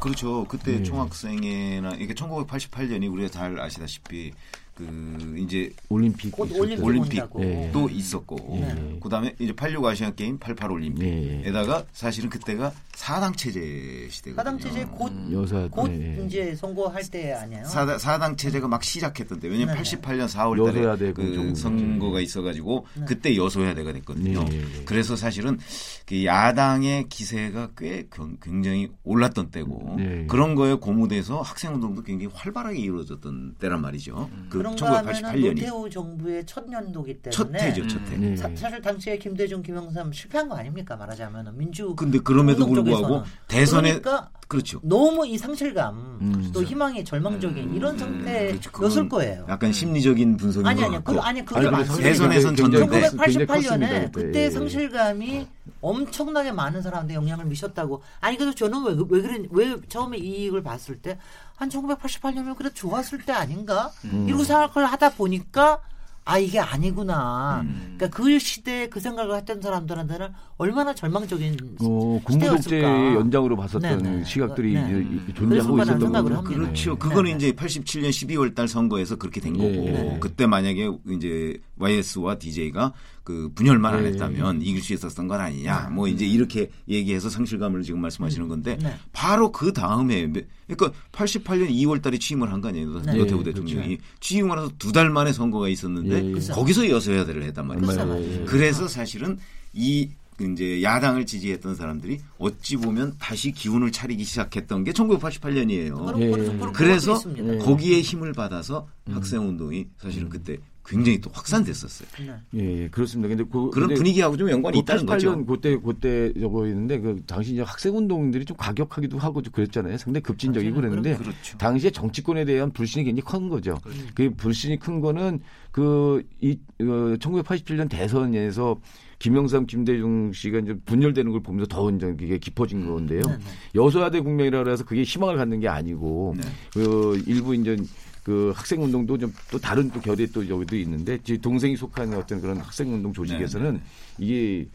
그렇죠. 그때 네. 총학생회나 이게 1988년이 우리가 잘 아시다시피 그 이제 올림픽. 올림픽 올림픽도 온다고. 예. 있었고 예. 그다음에 이제 86 아시안 게임 88 예. 올림픽에다가 사실은 그때가 사당 체제 시대거든요. 사당 체제 곧, 여사 곧 예, 예. 이제 선거할 때 아니에요? 사당, 사당 체제가 막 시작했던 때 왜냐면 네네. 88년 4월 달에 그. 선거가 있어 가지고 네. 그때 여소야 대가 됐거든요. 예, 예, 예. 그래서 사실은 그 야당의 기세가 꽤 경- 굉장히 올랐던 때고 예, 예. 그런 거에 고무돼서 학생 운동도 굉장히 활발하게 이루어졌던 때란 말이죠. 그 그런가 하면은 1988년이 노태우 정부의 첫 연도기 때문에 첫 해죠, 첫 해. 네. 사, 실 당시에 김대중, 김영삼 실패한 거 아닙니까 말하자면 민주. 근데 그럼에도 불구하고. 대선에 그러니까 그렇죠. 너무 이 상실감 음. 또 희망이 절망적인 이런 그렇죠. 상태였을 거예요. 약간 심리적인 분석인 아니 것 아니 그. 아니 그게 맞습니다. 대선에선 졌는데 굉장히 컸습니다, 1988년에 그때. 예. 상실감이 엄청나게 많은 사람한테 영향을 미쳤다고. 아니 그래도 저는 왜, 왜 그런 왜 처음에 이 이익을 봤을 때 한 1988년이면 그래도 좋았을 때 아닌가 음. 이러고 생각을 하다 보니까 아 이게 아니구나. 음. 그러니까 그 시대에 그 생각을 했던 사람들한테는 얼마나 절망적인 어, 군부 시대였을까. 독재의 연장으로 봤었던 네네. 시각들이 네. 음. 존재하고 있었던 거죠. 그렇죠. 네. 그거는 네. 이제 87년 12월 달 선거에서 그렇게 된 거고 네. 그때 만약에 이제 YS와 DJ가 그 분열만 안 네. 했다면 이길 수 있었던 건 아니냐. 뭐 이제 이렇게 얘기해서 상실감을 지금 말씀하시는 건데 네. 바로 그 다음에 그러니까 88년 2월 달에 취임을 한 거 아니에요. 네. 노태우 네, 대통령이 취임을 해서 두 달 만에 선거가 있었는데 예, 예. 그래서- 거기서 여서야대를 했단 말이에요. 그래서 네. 말이에요. 그래서 사실은 이 이제 야당을 지지했던 사람들이 어찌 보면 다시 기운을 차리기 시작했던 게 1988년이에요. 그런- 예. 그래서. 예. 거기에 힘을 받아서 음. 학생 운동이 사실은 그때 굉장히 또 확산됐었어요. 네. 예, 예, 그렇습니다. 근데 그, 그런 근데 분위기하고 좀 연관이 그 있다는 거죠. 88년 그때 그때 저거 있는데 그 당시 이제 학생 운동들이 좀 가격하기도 하고 좀 그랬잖아요. 상당히 급진적이고 당시에는 그랬는데 그렇죠. 당시에 정치권에 대한 불신이 굉장히 큰 거죠. 그 불신이 큰 거는 그이 어, 1987년 대선에서 김영삼, 김대중 씨가 이제 분열되는 걸 보면서 더 이제 이게 깊어진 건데요. 네, 네. 여소야대 국면이라 그래서 그게 희망을 갖는 게 아니고 네. 그 일부 이제 그 학생 운동도 좀 또 다른 또 결이 또 여기도 있는데 제 동생이 속한 어떤 그런 학생 운동 조직에서는 네, 이게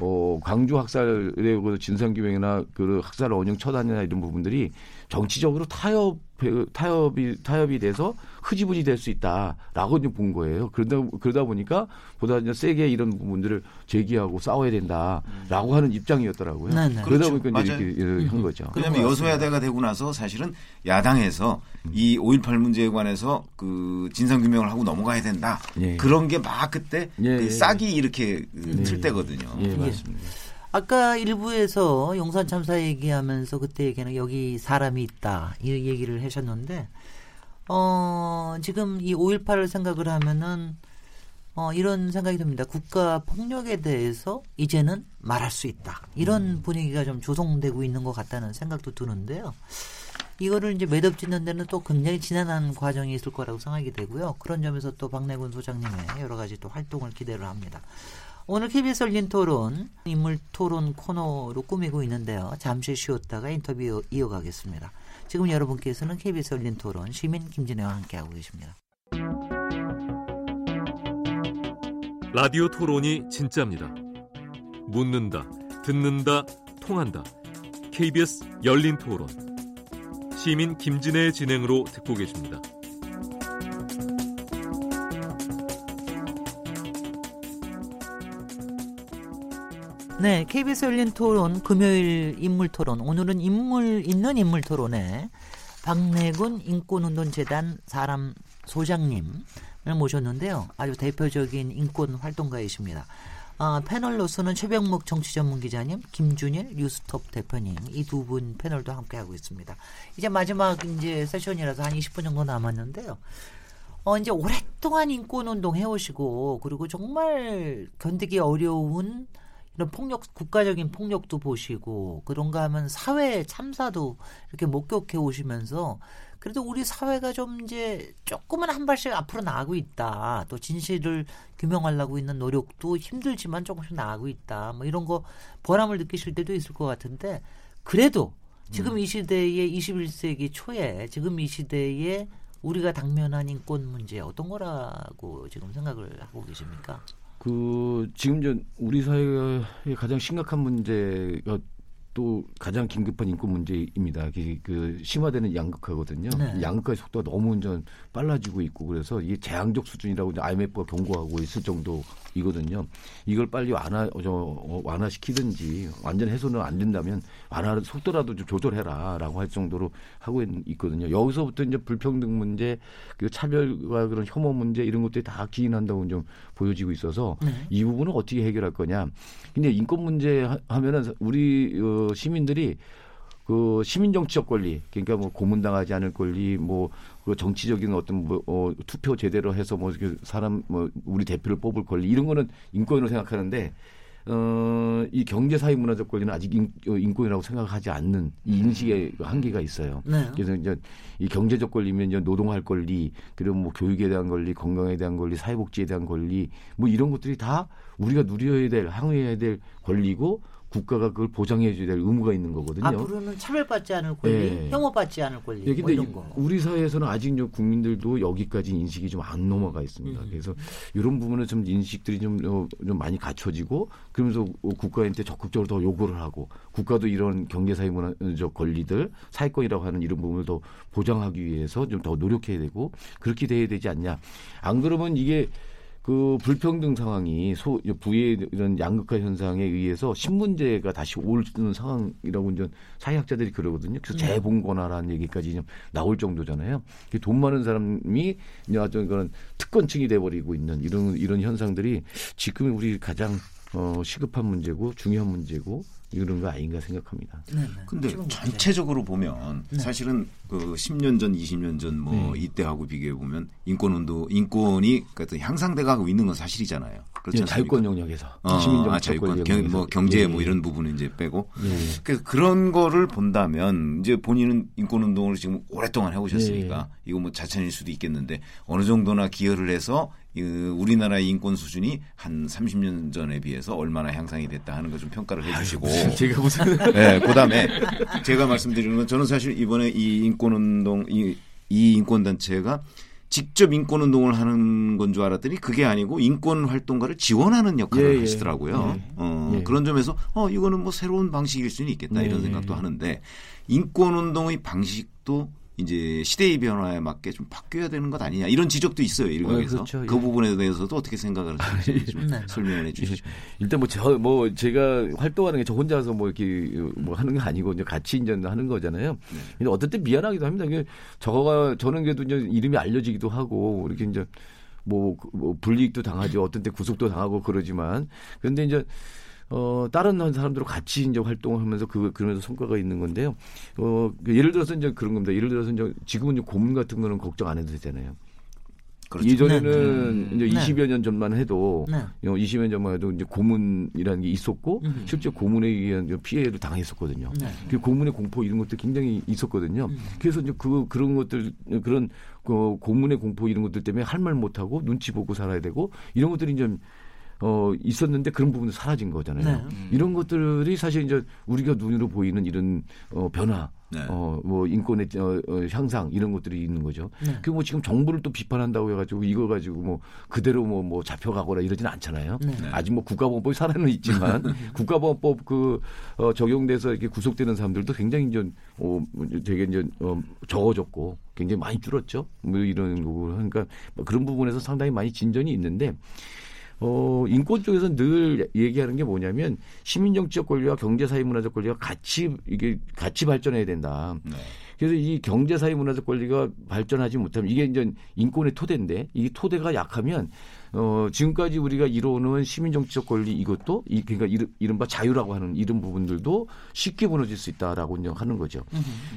어 광주 학살의 그 진상규명이나 그 학살 원형 처단이나 이런 부분들이 정치적으로 타협 타협이 타협이 돼서 흐지부지 될 수 있다라고 이제 본 거예요. 그러다 그러다 보니까 보다 이제 세게 이런 부분들을 제기하고 싸워야 된다라고 하는 입장이었더라고요. 네, 네. 그러다 그렇죠. 보니까 이제 이렇게 한 거죠. 왜냐하면 여소야대가 되고 나서 사실은 야당에서 이5.18 문제에 관해서 그 진상규명을 하고 넘어가야 된다. 예. 그런 게 막 그때 예, 그 예. 싹이 이렇게 그틀 때거든요. 예, 맞습니다. 아까 일부에서 용산 참사 얘기하면서 그때 얘기는 여기 사람이 있다 이 얘기를 하셨는데 어 지금 이 5.18을 생각을 하면은 어 이런 생각이 듭니다. 국가 폭력에 대해서 이제는 말할 수 있다. 이런 분위기가 좀 조성되고 있는 것 같다는 생각도 드는데요. 이거를 이제 매듭 짓는 데는 또 굉장히 지난한 과정이 있을 거라고 생각이 되고요. 그런 점에서 또 박내군 소장님의 여러 가지 또 활동을 기대를 합니다. 오늘 KBS 열린 토론 인물 토론 코너로 꾸미고 있는데요. 잠시 쉬었다가 인터뷰 이어- 이어가겠습니다. 지금 여러분께서는 KBS 열린 토론 시민 김진애와 함께하고 계십니다. 라디오 토론이 진짜입니다. 묻는다, 듣는다, 통한다. KBS 열린 토론. 시민 김진애의 진행으로 듣고 계십니다. 네, KBS 열린 토론 금요일 인물 토론. 오늘은 인물 있는 인물 토론에 박내군 인권운동재단 사람 소장님을 모셨는데요. 아주 대표적인 인권 활동가이십니다. 아, 패널로서는 최병목 정치전문 기자님, 김준일 뉴스톱 대표님 이 두 분 패널도 함께 하고 있습니다. 이제 마지막 이제 세션이라서 한 20분 정도 남았는데요. 어, 이제 오랫동안 인권운동 해오시고, 그리고 정말 견디기 어려운 이런 폭력, 국가적인 폭력도 보시고, 그런가 하면 사회 참사도 이렇게 목격해 오시면서, 그래도 우리 사회가 좀 이제 조금은 한 발씩 앞으로 나가고 있다. 또 진실을 규명하려고 있는 노력도 힘들지만 조금씩 나가고 있다. 뭐 이런 거 보람을 느끼실 때도 있을 것 같은데, 그래도 지금 이 시대의 21세기 초에, 지금 이 시대에 우리가 당면한 인권 문제 어떤 거라고 지금 생각을 하고 계십니까? 그 지금 저 우리 사회의 가장 심각한 문제가 또 가장 긴급한 인권 문제입니다. 그, 그 심화되는 양극화거든요. 네. 양극화의 속도가 너무 좀 빨라지고 있고 그래서 이게 재앙적 수준이라고 IMF가 경고하고 있을 정도이거든요. 이걸 빨리 완화 저, 어, 완화시키든지 완전 해소는 안 된다면 완화 속도라도 좀 조절해라라고 할 정도로 하고 있, 있거든요. 여기서부터 이제 불평등 문제, 그 차별과 그런 혐오 문제 이런 것들이 다 기인한다고 좀 보여지고 있어서 네. 이 부분을 어떻게 해결할 거냐. 근데 인권 문제 하- 하면은 우리 어, 시민들이 그 시민 정치적 권리, 그러니까 뭐 고문당하지 않을 권리, 뭐 그 정치적인 어떤 뭐 어, 투표 제대로 해서 뭐 사람 뭐 우리 대표를 뽑을 권리 이런 거는 인권으로 생각하는데 어, 이 경제 사회 문화적 권리는 아직 인, 어, 인권이라고 생각하지 않는 이 인식의 한계가 있어요. 네. 그래서 이제 이 경제적 권리면 이제 노동할 권리, 그리고 뭐 교육에 대한 권리, 건강에 대한 권리, 사회복지에 대한 권리, 뭐 이런 것들이 다 우리가 누려야 될, 항의해야 될 권리고 국가가 그걸 보장해 줘야 될 의무가 있는 거거든요. 앞으로는 차별받지 않을 권리, 예. 혐오받지 않을 권리. 예, 뭐 근데 이런 이- 거. 우리 사회에서는 아직 좀 국민들도 여기까지 인식이 좀 안 넘어가 있습니다. 음. 그래서 이런 부분은 좀 인식들이 좀, 어, 좀 많이 갖춰지고 그러면서 어, 국가한테 적극적으로 더 요구를 하고 국가도 이런 경제사회 문화적 권리들 사회권이라고 하는 이런 부분을 더 보장하기 위해서 좀 더 노력해야 되고 그렇게 돼야 되지 않냐. 안 그러면 이게 그 불평등 상황이 소 부의 이런 양극화 현상에 의해서 신문제가 다시 오는 상황이라고 이제 사회학자들이 그러거든요. 그래서 재봉건화라는 얘기까지 좀 나올 정도잖아요. 그돈 많은 사람이 이제 어떤 그런 특권층이 돼버리고 있는 이런 이런 현상들이 지금 우리 가장 어, 시급한 문제고 중요한 문제고 이런 거 아닌가 생각합니다. 네, 네. 근데. 전체적으로 보면 네. 사실은 그 10년 전, 20년 전뭐 네. 이때하고 비교해 보면 인권 운동 인권이 그러니까 향상돼 가고 있는 건 사실이잖아요. 않습니까? 자유권 영역에서 어, 시민정치 아, 자유권, 경, 영역에서. 뭐 경제 예, 뭐 예. 이런 부분은 이제 빼고 예. 그래서 그런 거를 본다면 이제 본인은 인권 운동을 지금 오랫동안 해오셨으니까 예. 이거 뭐 자찬일 수도 있겠는데 어느 정도나 기여를 해서 이 우리나라의 인권 수준이 한 30년 전에 비해서 얼마나 향상이 됐다 하는 거좀 평가를 해주시고 제가 무슨 네, 그다음에 제가 말씀드리는 건 저는 사실 이번에 이 인권 운동 이, 이 인권 단체가 직접 인권 운동을 하는 건 줄 알았더니 그게 아니고 인권 활동가를 지원하는 역할을 예, 예. 하시더라고요. 예. 어, 예. 그런 점에서 어 이거는 뭐 새로운 방식일 수는 있겠다 이런 예. 생각도 하는데 인권 운동의 방식도 이제 시대의 변화에 맞게 좀 바뀌어야 되는 것 아니냐 이런 지적도 있어요 일각에서 어, 그렇죠. 그 예. 부분에 대해서도 어떻게 생각을 하시는지 좀 네. 설명을 해주시죠. 일단 뭐저뭐 제가 활동하는 게 저 혼자서 뭐 이렇게 뭐 하는 거 아니고 이제 같이 이제 하는 거잖아요. 근데 어떨 때 미안하기도 합니다. 이게 저가 저는 그래도 이제 이름이 알려지기도 하고 이렇게 이제 뭐, 그- 뭐 불이익도 당하죠. 어떤 때 구속도 당하고 그러지만 그런데 이제 어, 다른 사람들과 같이 이제 활동을 하면서 그, 그러면서 성과가 있는 건데요. 어, 그 예를 들어서 이제 그런 겁니다. 예를 들어서 이제 지금은 이제 고문 같은 거는 걱정 안 해도 되잖아요. 그렇죠. 예전에는 네, 네. 이제 네. 20여 년 전만 해도 네. 어, 20년 전만 해도 이제 고문이라는 게 있었고 음. 실제 고문에 의한 피해를 당했었거든요. 네. 그 고문의 공포 이런 것도 굉장히 있었거든요. 음. 그래서 이제 그 그런 것들 그런 그 고문의 공포 이런 것들 때문에 할 말 못하고 눈치 보고 살아야 되고 이런 것들이 이제 어 있었는데 그런 부분도 사라진 거잖아요. 네. 이런 것들이 사실 이제 우리가 눈으로 보이는 이런 어 변화 네. 어, 뭐 인권의 어, 어, 향상 이런 것들이 있는 거죠. 네. 그뭐 지금 정부를 또 비판한다고 해가지고 이거 가지고 뭐 그대로 뭐, 뭐 잡혀가거나 이러진 않잖아요. 네. 아직 뭐 국가보험법이 살아는 있지만 국가보험법 그 어, 적용돼서 이렇게 구속되는 사람들도 굉장히 이제 어, 뭐 되게 이제 어, 적어졌고 굉장히 많이 줄었죠. 뭐 이런 거고 그러니까 뭐 그런 부분에서 상당히 많이 진전이 있는데 어, 인권 쪽에서 늘 얘기하는 게 뭐냐면 시민 정치적 권리와 경제 사회 문화적 권리가 같이 이게 같이 발전해야 된다. 네. 그래서 이 경제 사회 문화적 권리가 발전하지 못하면 이게 이제 인권의 토대인데 이 토대가 약하면 어 지금까지 우리가 이뤄오는 시민 정치적 권리 이것도 이 그러니까 이른, 이른바 자유라고 하는 이런 부분들도 쉽게 무너질 수 있다라고 이제 하는 거죠.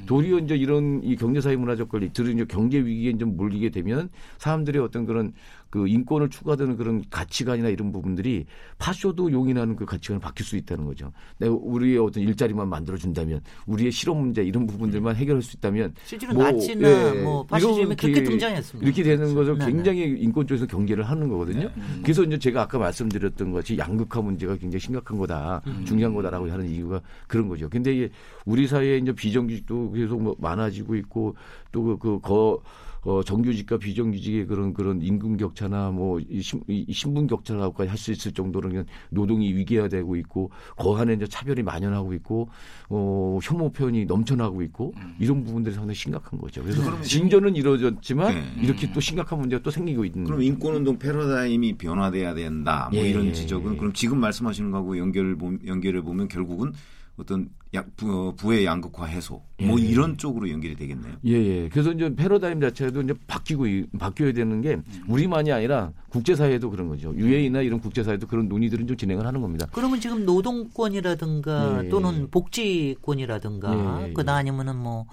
도리어 이제 이런 이 경제 사회 문화적 권리 들은 이제 경제 위기에 좀 몰리게 되면 사람들의 어떤 그런 그 인권을 추구하는 그런 가치관이나 이런 부분들이 파쇼도 용인하는 그 가치관이 바뀔 수 있다는 거죠. 내가 우리의 어떤 일자리만 만들어 준다면 우리의 실업 문제 이런 부분들만 해결할 수 있다면 실제로 뭐, 나치나 예, 뭐 파시즘이 그렇게 등장했습니다. 이렇게 되는 것을 네, 네. 굉장히 인권 쪽에서 경계를 하는 거거든요. 네. 그래서 이제 제가 아까 말씀드렸던 것이 양극화 문제가 굉장히 심각한 거다, 음. 중요한 거다라고 하는 이유가 그런 거죠. 근데 이게 우리 사회에 이제 비정규직도 계속 뭐 많아지고 있고 또그거 어, 정규직과 비정규직의 그런 그런 임금 격차나 뭐이 신, 신분 격차라고까지 할 수 있을 정도로 그냥 노동이 위계화되고 있고 거한에 이제 차별이 만연하고 있고 어, 혐오 표현이 넘쳐나고 있고 이런 부분들이 상당히 심각한 거죠. 그래서 진전은 이루어졌지만 네. 이렇게 또 심각한 문제가 또 생기고 있는. 그럼 인권운동 패러다임이 변화돼야 된다. 뭐 예, 이런 예, 지적은 예. 그럼 지금 말씀하시는 거하고 연결 연결해 보면 결국은 어떤 약, 부, 부의 양극화 해소 뭐 예. 이런 쪽으로 연결이 되겠네요. 예, 예. 그래서 이제 패러다임 자체도 이제 바뀌고 이- 바뀌어야 되는 게 우리만이 아니라 국제사회도 그런 거죠. 유엔이나 이런 국제사회도 그런 논의들은 좀 진행을 하는 겁니다. 그러면 지금 노동권이라든가 예. 또는 복지권이라든가 예, 예. 그다 아니면은 뭐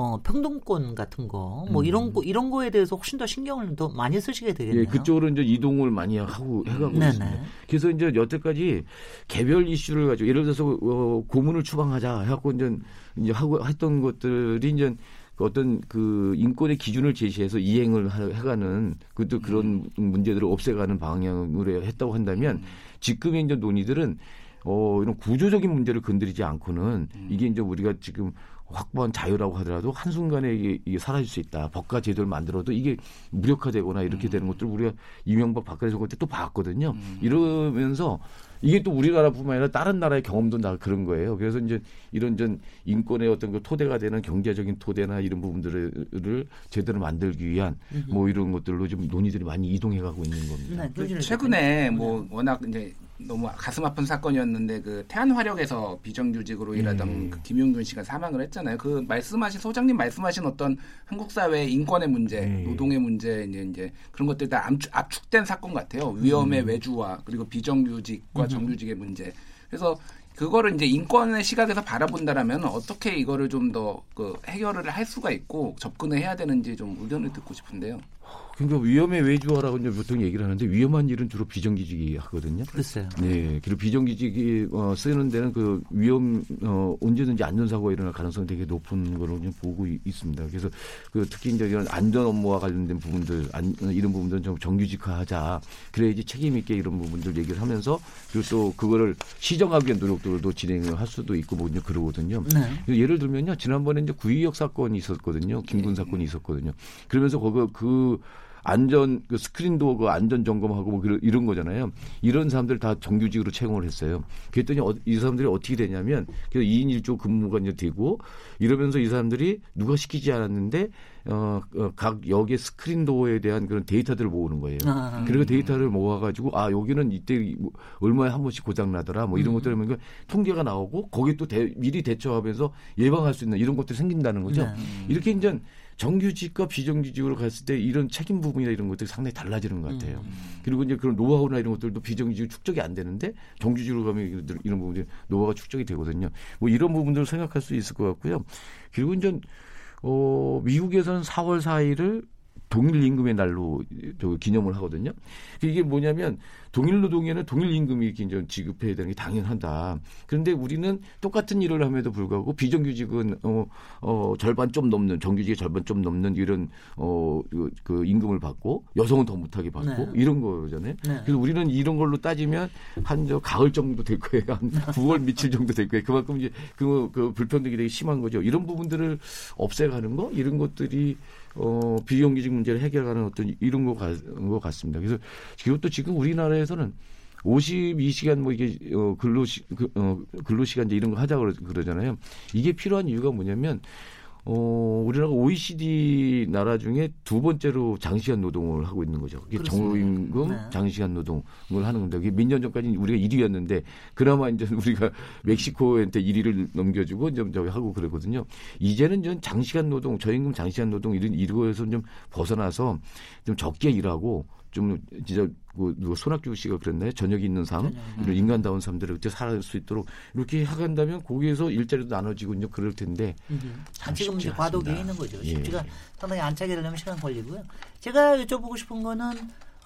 어, 평등권 같은 거, 뭐 음. 이런 거 이런 거에 대해서 훨씬 더 신경을 더 많이 쓰시게 되겠네요. 예, 그쪽으로 이제 이동을 많이 하고 해가고 네네. 있습니다. 그래서 이제 여태까지 개별 이슈를 가지고 예를 들어서 어, 고문을 추방하자 해갖고 이제 이제 하고 했던 것들이 이제 그 어떤 그 인권의 기준을 제시해서 이행을 하- 해가는 그것도 그런 문제들을 없애가는 방향으로 했다고 한다면 지금의 이제 논의들은 어 이런 구조적인 문제를 건드리지 않고는 이게 이제 우리가 지금 확보한 자유라고 하더라도 한순간에 이게, 이게 사라질 수 있다. 법과 제도를 만들어도 이게 무력화되거나 이렇게 되는 것들 우리가 이명박 박근혜 정권 때 또 봤거든요. 이러면서 이게 또 우리나라뿐만 아니라 다른 나라의 경험도 다 그런 거예요. 그래서 이제 이런 전 인권의 어떤 그 토대가 되는 경제적인 토대나 이런 부분들을 제대로 만들기 위한 뭐 이런 것들로 지금 논의들이 많이 이동해 가고 있는 겁니다. 네. 최근에 뭐 워낙 이제 너무 가슴 아픈 사건이었는데 그 태안화력에서 비정규직으로 일하던 음. 그 김용균 씨가 사망을 했잖아요. 그 말씀하신 소장님 말씀하신 어떤 한국 사회 인권의 문제, 네. 노동의 문제 이제 이제 그런 것들이 다 압축, 압축된 사건 같아요. 위험의 음. 외주화 그리고 비정규직과 정규직의 문제. 그래서 그거를 이제 인권의 시각에서 바라본다라면 어떻게 이거를 좀 더 그 해결을 할 수가 있고 접근을 해야 되는지 좀 의견을 듣고 싶은데요. 그러니까 위험의 외주화라고 이제 보통 얘기를 하는데 위험한 일은 주로 비정규직이 하거든요. 글쎄요. 네, 그리고 비정규직이 어, 쓰는 데는 그 위험 어, 언제든지 안전사고가 일어날 가능성이 되게 높은 거로 좀 보고 이- 있습니다. 그래서 그 특히 이제 이런 안전 업무와 관련된 부분들 안, 어, 이런 부분들은 좀 정규직화하자. 그래야지 책임 있게 이런 부분들 얘기를 하면서 그리고 또 그거를 시정하기 위한 노력들도 진행을 할 수도 있고 뭐 이제 그러거든요. 네. 예를 들면요, 지난번에 이제 구의역 사건이 있었거든요. 김군 사건이 있었거든요. 그러면서 거기 그 안전 그 스크린도 그 안전 점검하고 뭐 그런- 이런 거잖아요. 이런 사람들 다 정규직으로 채용을 했어요. 그랬더니 어, 이 사람들이 어떻게 되냐면 그래서 2인 1조 근무가 이제 되고 이러면서 이 사람들이 누가 시키지 않았는데 어, 어, 각 역의 스크린 도어에 대한 그런 데이터들을 모으는 거예요. 아. 그리고 데이터를 모아가지고 아 여기는 이때 뭐 얼마에 한 번씩 고장 나더라 뭐 이런 것들을 보니까 통계가 나오고 거기에 또 대- 미리 대처하면서 예방할 수 있는 이런 것들이 생긴다는 거죠. 네. 이렇게 이제 정규직과 비정규직으로 갔을 때 이런 책임 부분이나 이런 것들이 상당히 달라지는 것 같아요. 그리고 이제 그런 노하우나 이런 것들도 비정규직 축적이 안 되는데 정규직으로 가면 이런- 이런 부분들이 노하우가 축적이 되거든요. 뭐 이런 부분들을 생각할 수 있을 것 같고요. 그리고 이제 어, 미국에서는 4월 4일을 동일 임금의 날로 저 기념을 하거든요. 이게 뭐냐면 동일 노동에는 동일 임금이 이제 지급해야 되는 게 당연하다. 그런데 우리는 똑같은 일을 함에도 불구하고 비정규직은 어, 어 절반 좀 넘는 정규직의 절반 좀 넘는 이런 어그 그 임금을 받고 여성은 더 못하게 받고 네. 이런 거잖아요. 네. 그래서 우리는 이런 걸로 따지면 한 저 가을 정도 될 거예요. 한 9월 며칠 정도 될 거예요. 그만큼 이제 그, 그 불평등이 되게 심한 거죠. 이런 부분들을 없애가는 거 이런 것들이 어, 비정규직 문제를 해결하는 어떤 이런 거, 같, 것 같습니다. 그래서 이것도 지금 우리나라에서는 52시간 뭐 이게 어, 근로 시, 그, 어, 근로 시간제 이런 거 하자고 그러- 그러잖아요. 이게 필요한 이유가 뭐냐면 어, 우리나라가 OECD 나라 중에 두 번째로 장시간 노동을 하고 있는 거죠. 그렇습니다. 정임금 네. 장시간 노동을 하는 겁니다. 이게 몇 년 전까지 우리가 1위였는데 그나마 이제 우리가 멕시코한테 1위를 넘겨주고 좀 저기 하고 그러거든요. 이제는 좀 장시간 노동, 저임금 장시간 노동 이런 이거에서 좀 벗어나서 좀 적게 일하고 좀 진짜 그 누가 손학규 씨가 그랬나요? 저녁이 있는 삶, 이런 인간다운 삶들을 그때 살아갈 수 있도록 이렇게 해간다면 거기에서 일자리도 나눠지고 이제 그럴 텐데 아, 지금 이제 과도기에. 있는 거죠. 예. 쉽지가 상당히 안착이 되려면 시간 걸리고요. 제가 여쭤보고 싶은 거는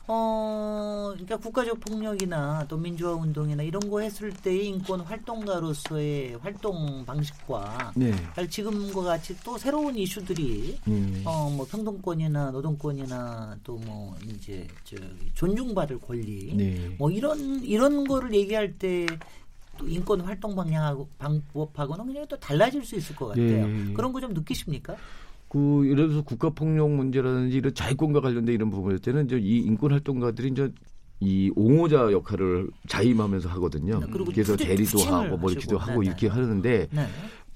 어 그러니까 국가적 폭력이나 또 민주화 운동이나 이런 거 했을 때의 인권 활동가로서의 활동 방식과 네. 지금과 같이 또 새로운 이슈들이 음. 어 뭐 평등권이나 노동권이나 또 뭐 이제 저 존중받을 권리 네. 뭐 이런 이런 거를 얘기할 때또 인권 활동 방향하고 방법하고는 그냥 또 달라질 수 있을 것 같아요. 네. 그런 거 좀 느끼십니까? 그 예를 들어서 국가 폭력 문제라든지 이런 자유권과 관련된 이런 부분일 때는 이제 이 인권 활동가들이 이제 이 옹호자 역할을 자임하면서 하거든요. 네, 그래서 대리도 하고 뭐 이렇게 도 하시고, 하고 네, 이렇게 네. 하는데 네.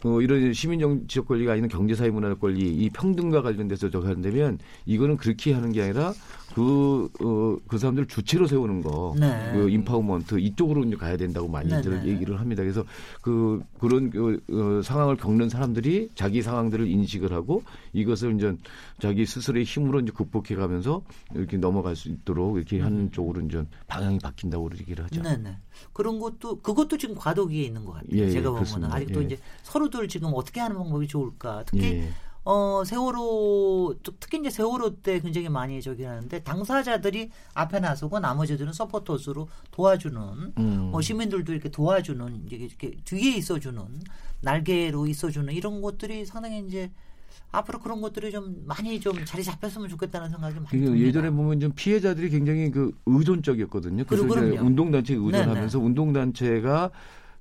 어, 이런 시민 정치적 권리가 아니라 경제사회 문화적 권리, 이 평등과 관련돼서 저거 한다면 이거는 그렇게 하는 게 아니라 그, 어, 그 사람들 주체로 세우는 거, 네. 그 인파우먼트 이쪽으로 이제 가야 된다고 많이들 네, 네. 얘기를 합니다. 그래서 그 그런 그, 어, 상황을 겪는 사람들이 자기 상황들을 인식을 하고 이것을 이제 자기 스스로의 힘으로 이제 극복해 가면서 이렇게 넘어갈 수 있도록 이렇게 하는 쪽으로 이제 방향이 바뀐다고 얘기를 하죠. 음. 네네. 그런 것도 그것도 지금 과도기에 있는 것 같아요. 예, 예, 제가 보면은. 아직도 예. 이제 서로들 지금 어떻게 하는 방법이 좋을까. 특히 예. 어 세월호 또 특히 이제 세월호 때 굉장히 많이 저기 하는데 당사자들이 앞에 나서고 나머지들은 서포터스로 도와주는 음. 어, 시민들도 이렇게 도와주는 이렇게 뒤에 있어주는 날개로 있어주는 이런 것들이 상당히 이제 앞으로 그런 것들이 좀 많이 좀 자리 잡혔으면 좋겠다는 생각이 좀 많이 그 듭니다. 예전에 보면 좀 피해자들이 굉장히 그 의존적이었거든요. 그래서 이제. 운동단체에 의존하면서 네네. 운동단체가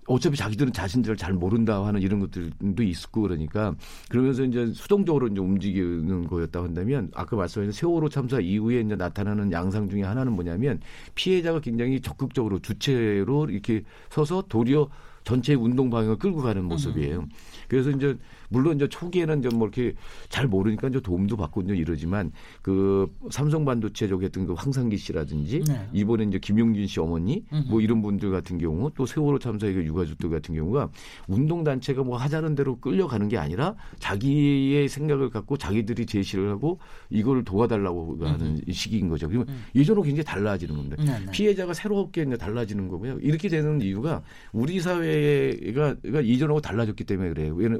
어차피 자기들은 자신들을 잘 모른다 하는 이런 것들도 있고 그러니까 그러면서 이제 수동적으로 이제 움직이는 거였다 한다면 아까 말씀하신 세월호 참사 이후에 이제 나타나는 양상 중에 하나는 뭐냐면 피해자가 굉장히 적극적으로 주체로 이렇게 서서 도리어 전체 운동 방향을 끌고 가는 모습이에요. 그래서 이제 물론 이제 초기에는 좀 뭐 이렇게 잘 모르니까 이제 도움도 받고 이제 이러지만 그 삼성 반도체 쪽에 했던 그 황상기 씨라든지 네. 이번에 이제 김용진 씨 어머니 뭐 이런 분들 같은 경우 또 세월호 참사의 그 유가족들 같은 경우가 운동 단체가 뭐 하자는 대로 끌려가는 게 아니라 자기의 생각을 갖고 자기들이 제시를 하고 이걸 도와달라고 하는 시기인 거죠. 그러면 예전으로 굉장히 달라지는 겁니다. 네, 네. 피해자가 새롭게 이제 달라지는 거고요. 이렇게 되는 이유가 우리 사회가 가 이전하고 달라졌기 때문에 그래요. 왜냐-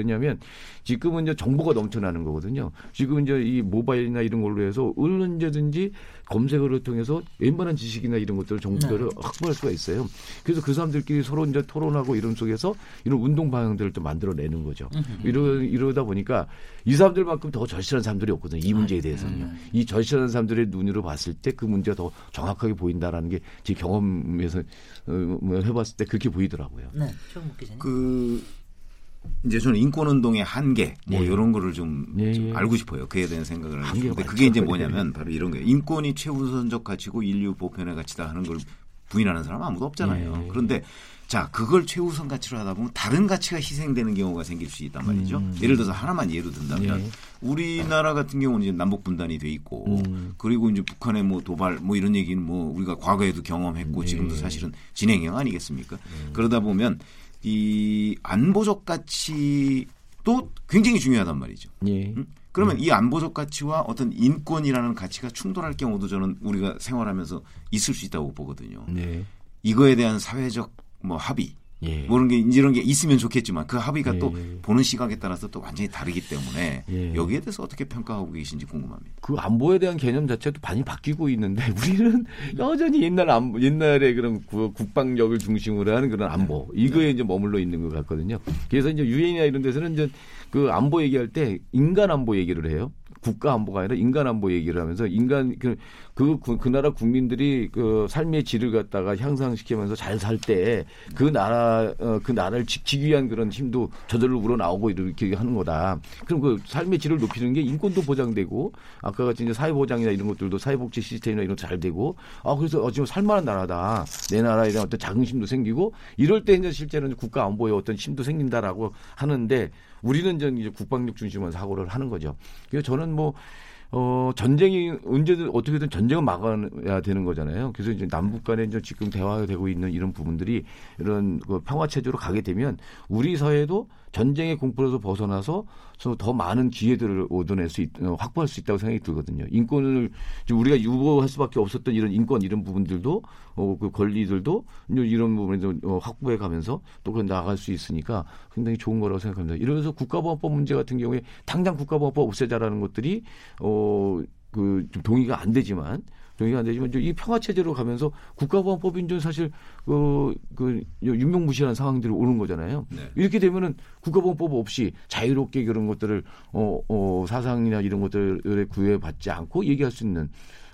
왜냐하면 지금은 이제 정보가 넘쳐나는 거거든요. 지금 이제 이 모바일이나 이런 걸로 해서 언제든지 검색어를 통해서 웬만한 지식이나 이런 것들을 정보를 네. 확보할 수가 있어요. 그래서 그 사람들끼리 서로 이제 토론하고 이런 속에서 이런 운동 방향들을 또 만들어내는 거죠. 이러, 이러다 보니까 이 사람들만큼 더 절실한 사람들이 없거든요. 이 문제에 대해서는요. 이 절실한 사람들의 눈으로 봤을 때 그 문제가 더 정확하게 보인다라는 게 제 경험에서 어, 뭐 해봤을 때 그렇게 보이더라고요. 네. 그 이제 저는 인권 운동의 한계 뭐 예. 이런 거를 좀, 예, 좀 예. 알고 싶어요. 그에 대한 생각을 하고 한계가 싶은데 많죠. 그게 이제 뭐냐면 바로 이런 거예요. 인권이 최우선적 가치고 인류 보편의 가치다 하는 걸 부인하는 사람 은 아무도 없잖아요. 예. 그런데 자 그걸 최우선 가치로 하다 보면 다른 가치가 희생되는 경우가 생길 수 있단 말이죠. 음. 예를 들어서 하나만 예로 든다면 예. 우리나라 같은 경우는 이제 남북 분단이 돼 있고 음. 그리고 이제 북한의 뭐 도발 뭐 이런 얘기는 뭐 우리가 과거에도 경험했고 예. 지금도 사실은 진행형 아니겠습니까? 그러다 보면 이 안보적 가치도 굉장히 중요하단 말이죠. 예. 음? 그러면 이 안보적 가치와 어떤 인권이라는 가치가 충돌할 경우도 저는 우리가 생활하면서 있을 수 있다고 보거든요. 네. 이거에 대한 사회적 뭐 합의 예. 뭐 이런 게 이런 게 있으면 좋겠지만 그 합의가 또 예. 보는 시각에 따라서 또 완전히 다르기 때문에 예. 여기에 대해서 어떻게 평가하고 계신지 궁금합니다. 그 안보에 대한 개념 자체도 많이 바뀌고 있는데 우리는 여전히 옛날 안보, 옛날에 그런 구- 국방력을 중심으로 하는 그런 안보 이거에 이제 머물러 있는 것 같거든요. 그래서 이제 유엔이나 이런 데서는 이제 그 안보 얘기할 때 인간 안보 얘기를 해요. 국가 안보가 아니라 인간 안보 얘기를 하면서 인간 그, 그, 그, 그 나라 국민들이 그 삶의 질을 갖다가 향상시키면서 잘 살 때 그 나라 어, 그 나라를 지키기 위한 그런 힘도 저절로 우러나오고 이렇게 하는 거다. 그럼 그 삶의 질을 높이는 게 인권도 보장되고 아까 같이 이제 사회 보장이나 이런 것들도 사회복지 시스템이나 이런 잘 되고 아 그래서 어, 지금 살만한 나라다. 내 나라에 대한 어떤 자긍심도 생기고 이럴 때 이제 실제로는 국가 안보에 어떤 힘도 생긴다라고 하는데 우리는 전 이제 국방력 중심한 사고를 하는 거죠. 그래서 저는 뭐 어, 전쟁이 언제든 어떻게든 전쟁은 막아야 되는 거잖아요. 그래서 이제 남북 간에 이제 지금 대화되고 있는 이런 부분들이 이런 그 평화 체제로 가게 되면 우리 사회도 전쟁의 공포에서 벗어나서 서더 많은 기회들을 얻어낼 수 있, 어, 확보할 수 있다고 생각이 들거든요. 인권을 우리가 유보할 수밖에 없었던 이런 인권 이런 부분들도 어, 그 권리들도 이런 부분에서 어, 확보해 가면서 또그 나아갈 수 있으니까 굉장히 좋은 거라고 생각합니다. 이러면서 국가보안법 문제 같은 경우에 당장 국가보안법 없애자라는 것들이 어, 그, 좀 동의가 안 되지만, 동의가 안 되지만, 이제 이 평화 체제로 가면서 국가보안법이 이제 사실, 그, 그, 유명무실한 상황들이 오는 거잖아요. 네. 이렇게 되면은 국가보안법 없이 자유롭게 그런 것들을, 어, 어, 사상이나 이런 것들에 구애받지 않고 얘기할 수 있는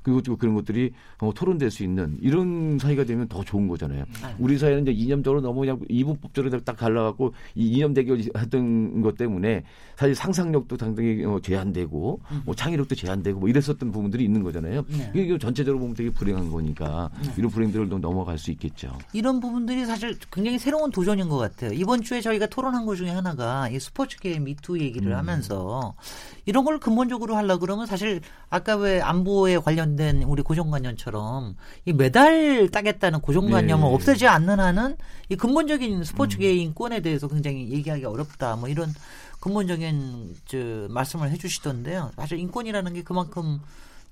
그리고 또 그런 것들이 어, 토론될 수 있는 이런 사이가 되면 더 좋은 거잖아요. 우리 사회는 이제 이념적으로 너무 그냥 이분법적으로 딱 갈라갖고 이 이념 대결 했던 것 때문에 사실 상상력도 상당히 어, 제한되고 뭐 창의력도 제한되고 뭐 이랬었던 부분들이 있는 거잖아요. 네. 이게 전체적으로 보면 되게 불행한 거니까 이런 불행들을 좀 넘어갈 수 있겠죠. 이런 부분들이 사실 굉장히 새로운 도전인 것 같아요. 이번 주에 저희가 토론한 것 중에 하나가 이 스포츠계 미투 얘기를 음. 하면서 이런 걸 근본적으로 하려 그러면 사실 아까 왜 안보에 관련 된 우리 고정관념처럼 이 메달 따겠다는 고정관념을 네. 없애지 않는 한은 이 근본적인 스포츠계 인권에 대해서 굉장히 얘기하기 어렵다. 뭐 이런 근본적인 저 말씀을 해주시던데요. 사실 인권이라는 게 그만큼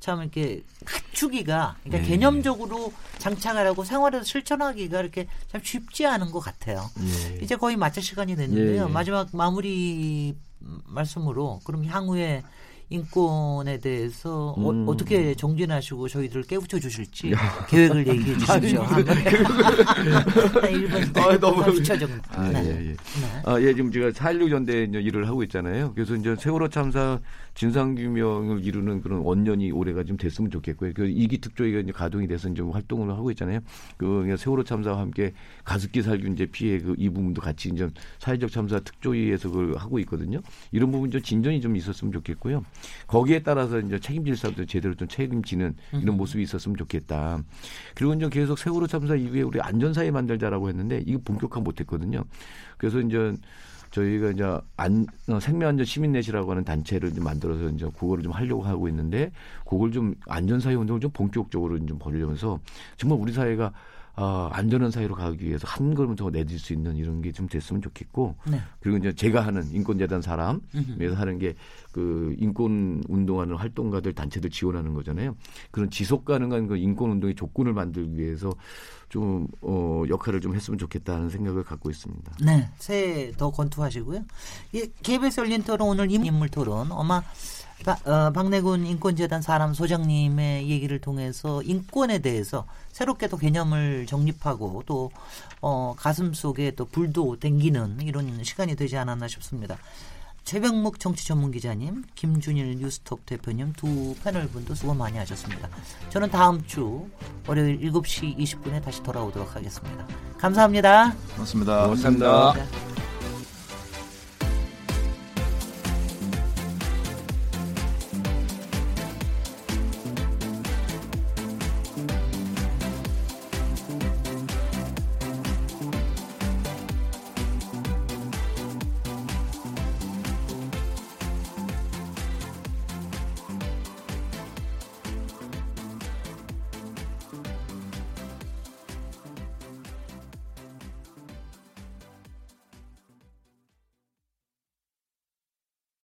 참 이렇게 갖추기가 그러니까 네. 개념적으로 장착을 하고 생활에서 실천하기가 이렇게 참 쉽지 않은 것 같아요. 예. 이제 거의 마칠 시간이 됐는데요. 예, 예. 마지막 마무리 말씀으로 그럼 향후에 인권에 대해서 음. 어, 떻게 정진하시고 저희들을 깨우쳐 주실지 계획을 얘기해 주십시오. 한 1분 아, 너무- 30초 정도. 아, 네. 예, 예. 네. 아, 예, 지금 제가 4.16 전대 일을 하고 있잖아요. 그래서 이제 세월호 참사 진상규명을 이루는 그런 원년이 올해가 좀 됐으면 좋겠고요. 그 이기 특조위가 이제 가동이 돼서 이제 활동을 하고 있잖아요. 그 세월호 참사와 함께 가습기 살균제 피해 그 이 부분도 같이 이제 사회적 참사 특조위에서 그걸 하고 있거든요. 이런 부분 좀 진전이 좀 있었으면 좋겠고요. 거기에 따라서 이제 책임질 사람도 제대로 좀 책임지는 이런 모습이 있었으면 좋겠다. 그리고 이제 계속 세월호 참사 이후에 우리 안전사회 만들자라고 했는데 이거 본격화 못했거든요. 그래서 이제 저희가 이제 안, 어, 생명안전 시민넷이라고 하는 단체를 좀 만들어서 이제 그거를 좀 하려고 하고 있는데 그걸 좀 안전사회 운동을 좀 본격적으로 좀 벌이면서 정말 우리 사회가 아, 안전한 사회로 가기 위해서 한 걸음 더 내딜 수 있는 이런 게 좀 됐으면 좋겠고 네. 그리고 이제 제가 하는 인권재단 사람에서 하는 게 그 인권 운동하는 활동가들 단체들 지원하는 거잖아요. 그런 지속 가능한 그 인권 운동의 조건을 만들기 위해서 좀 어, 역할을 좀 했으면 좋겠다는 생각을 갖고 있습니다. 네, 새해 더 권투하시고요. 예, KBS 열린 토론 오늘 인물 토론 아마 바- 어, 박내군 인권재단 사람 소장님의 얘기를 통해서 인권에 대해서 새롭게 또 개념을 정립하고 또 어, 가슴 속에 또 불도 댕기는 이런 시간이 되지 않았나 싶습니다. 최병묵 정치 전문 기자님, 김준일 뉴스톱 대표님 두 패널 분도 수고 많이 하셨습니다. 저는 다음 주 월요일 7시 20분에 다시 돌아오도록 하겠습니다. 감사합니다. 고맙습니다. 고맙습니다. 네.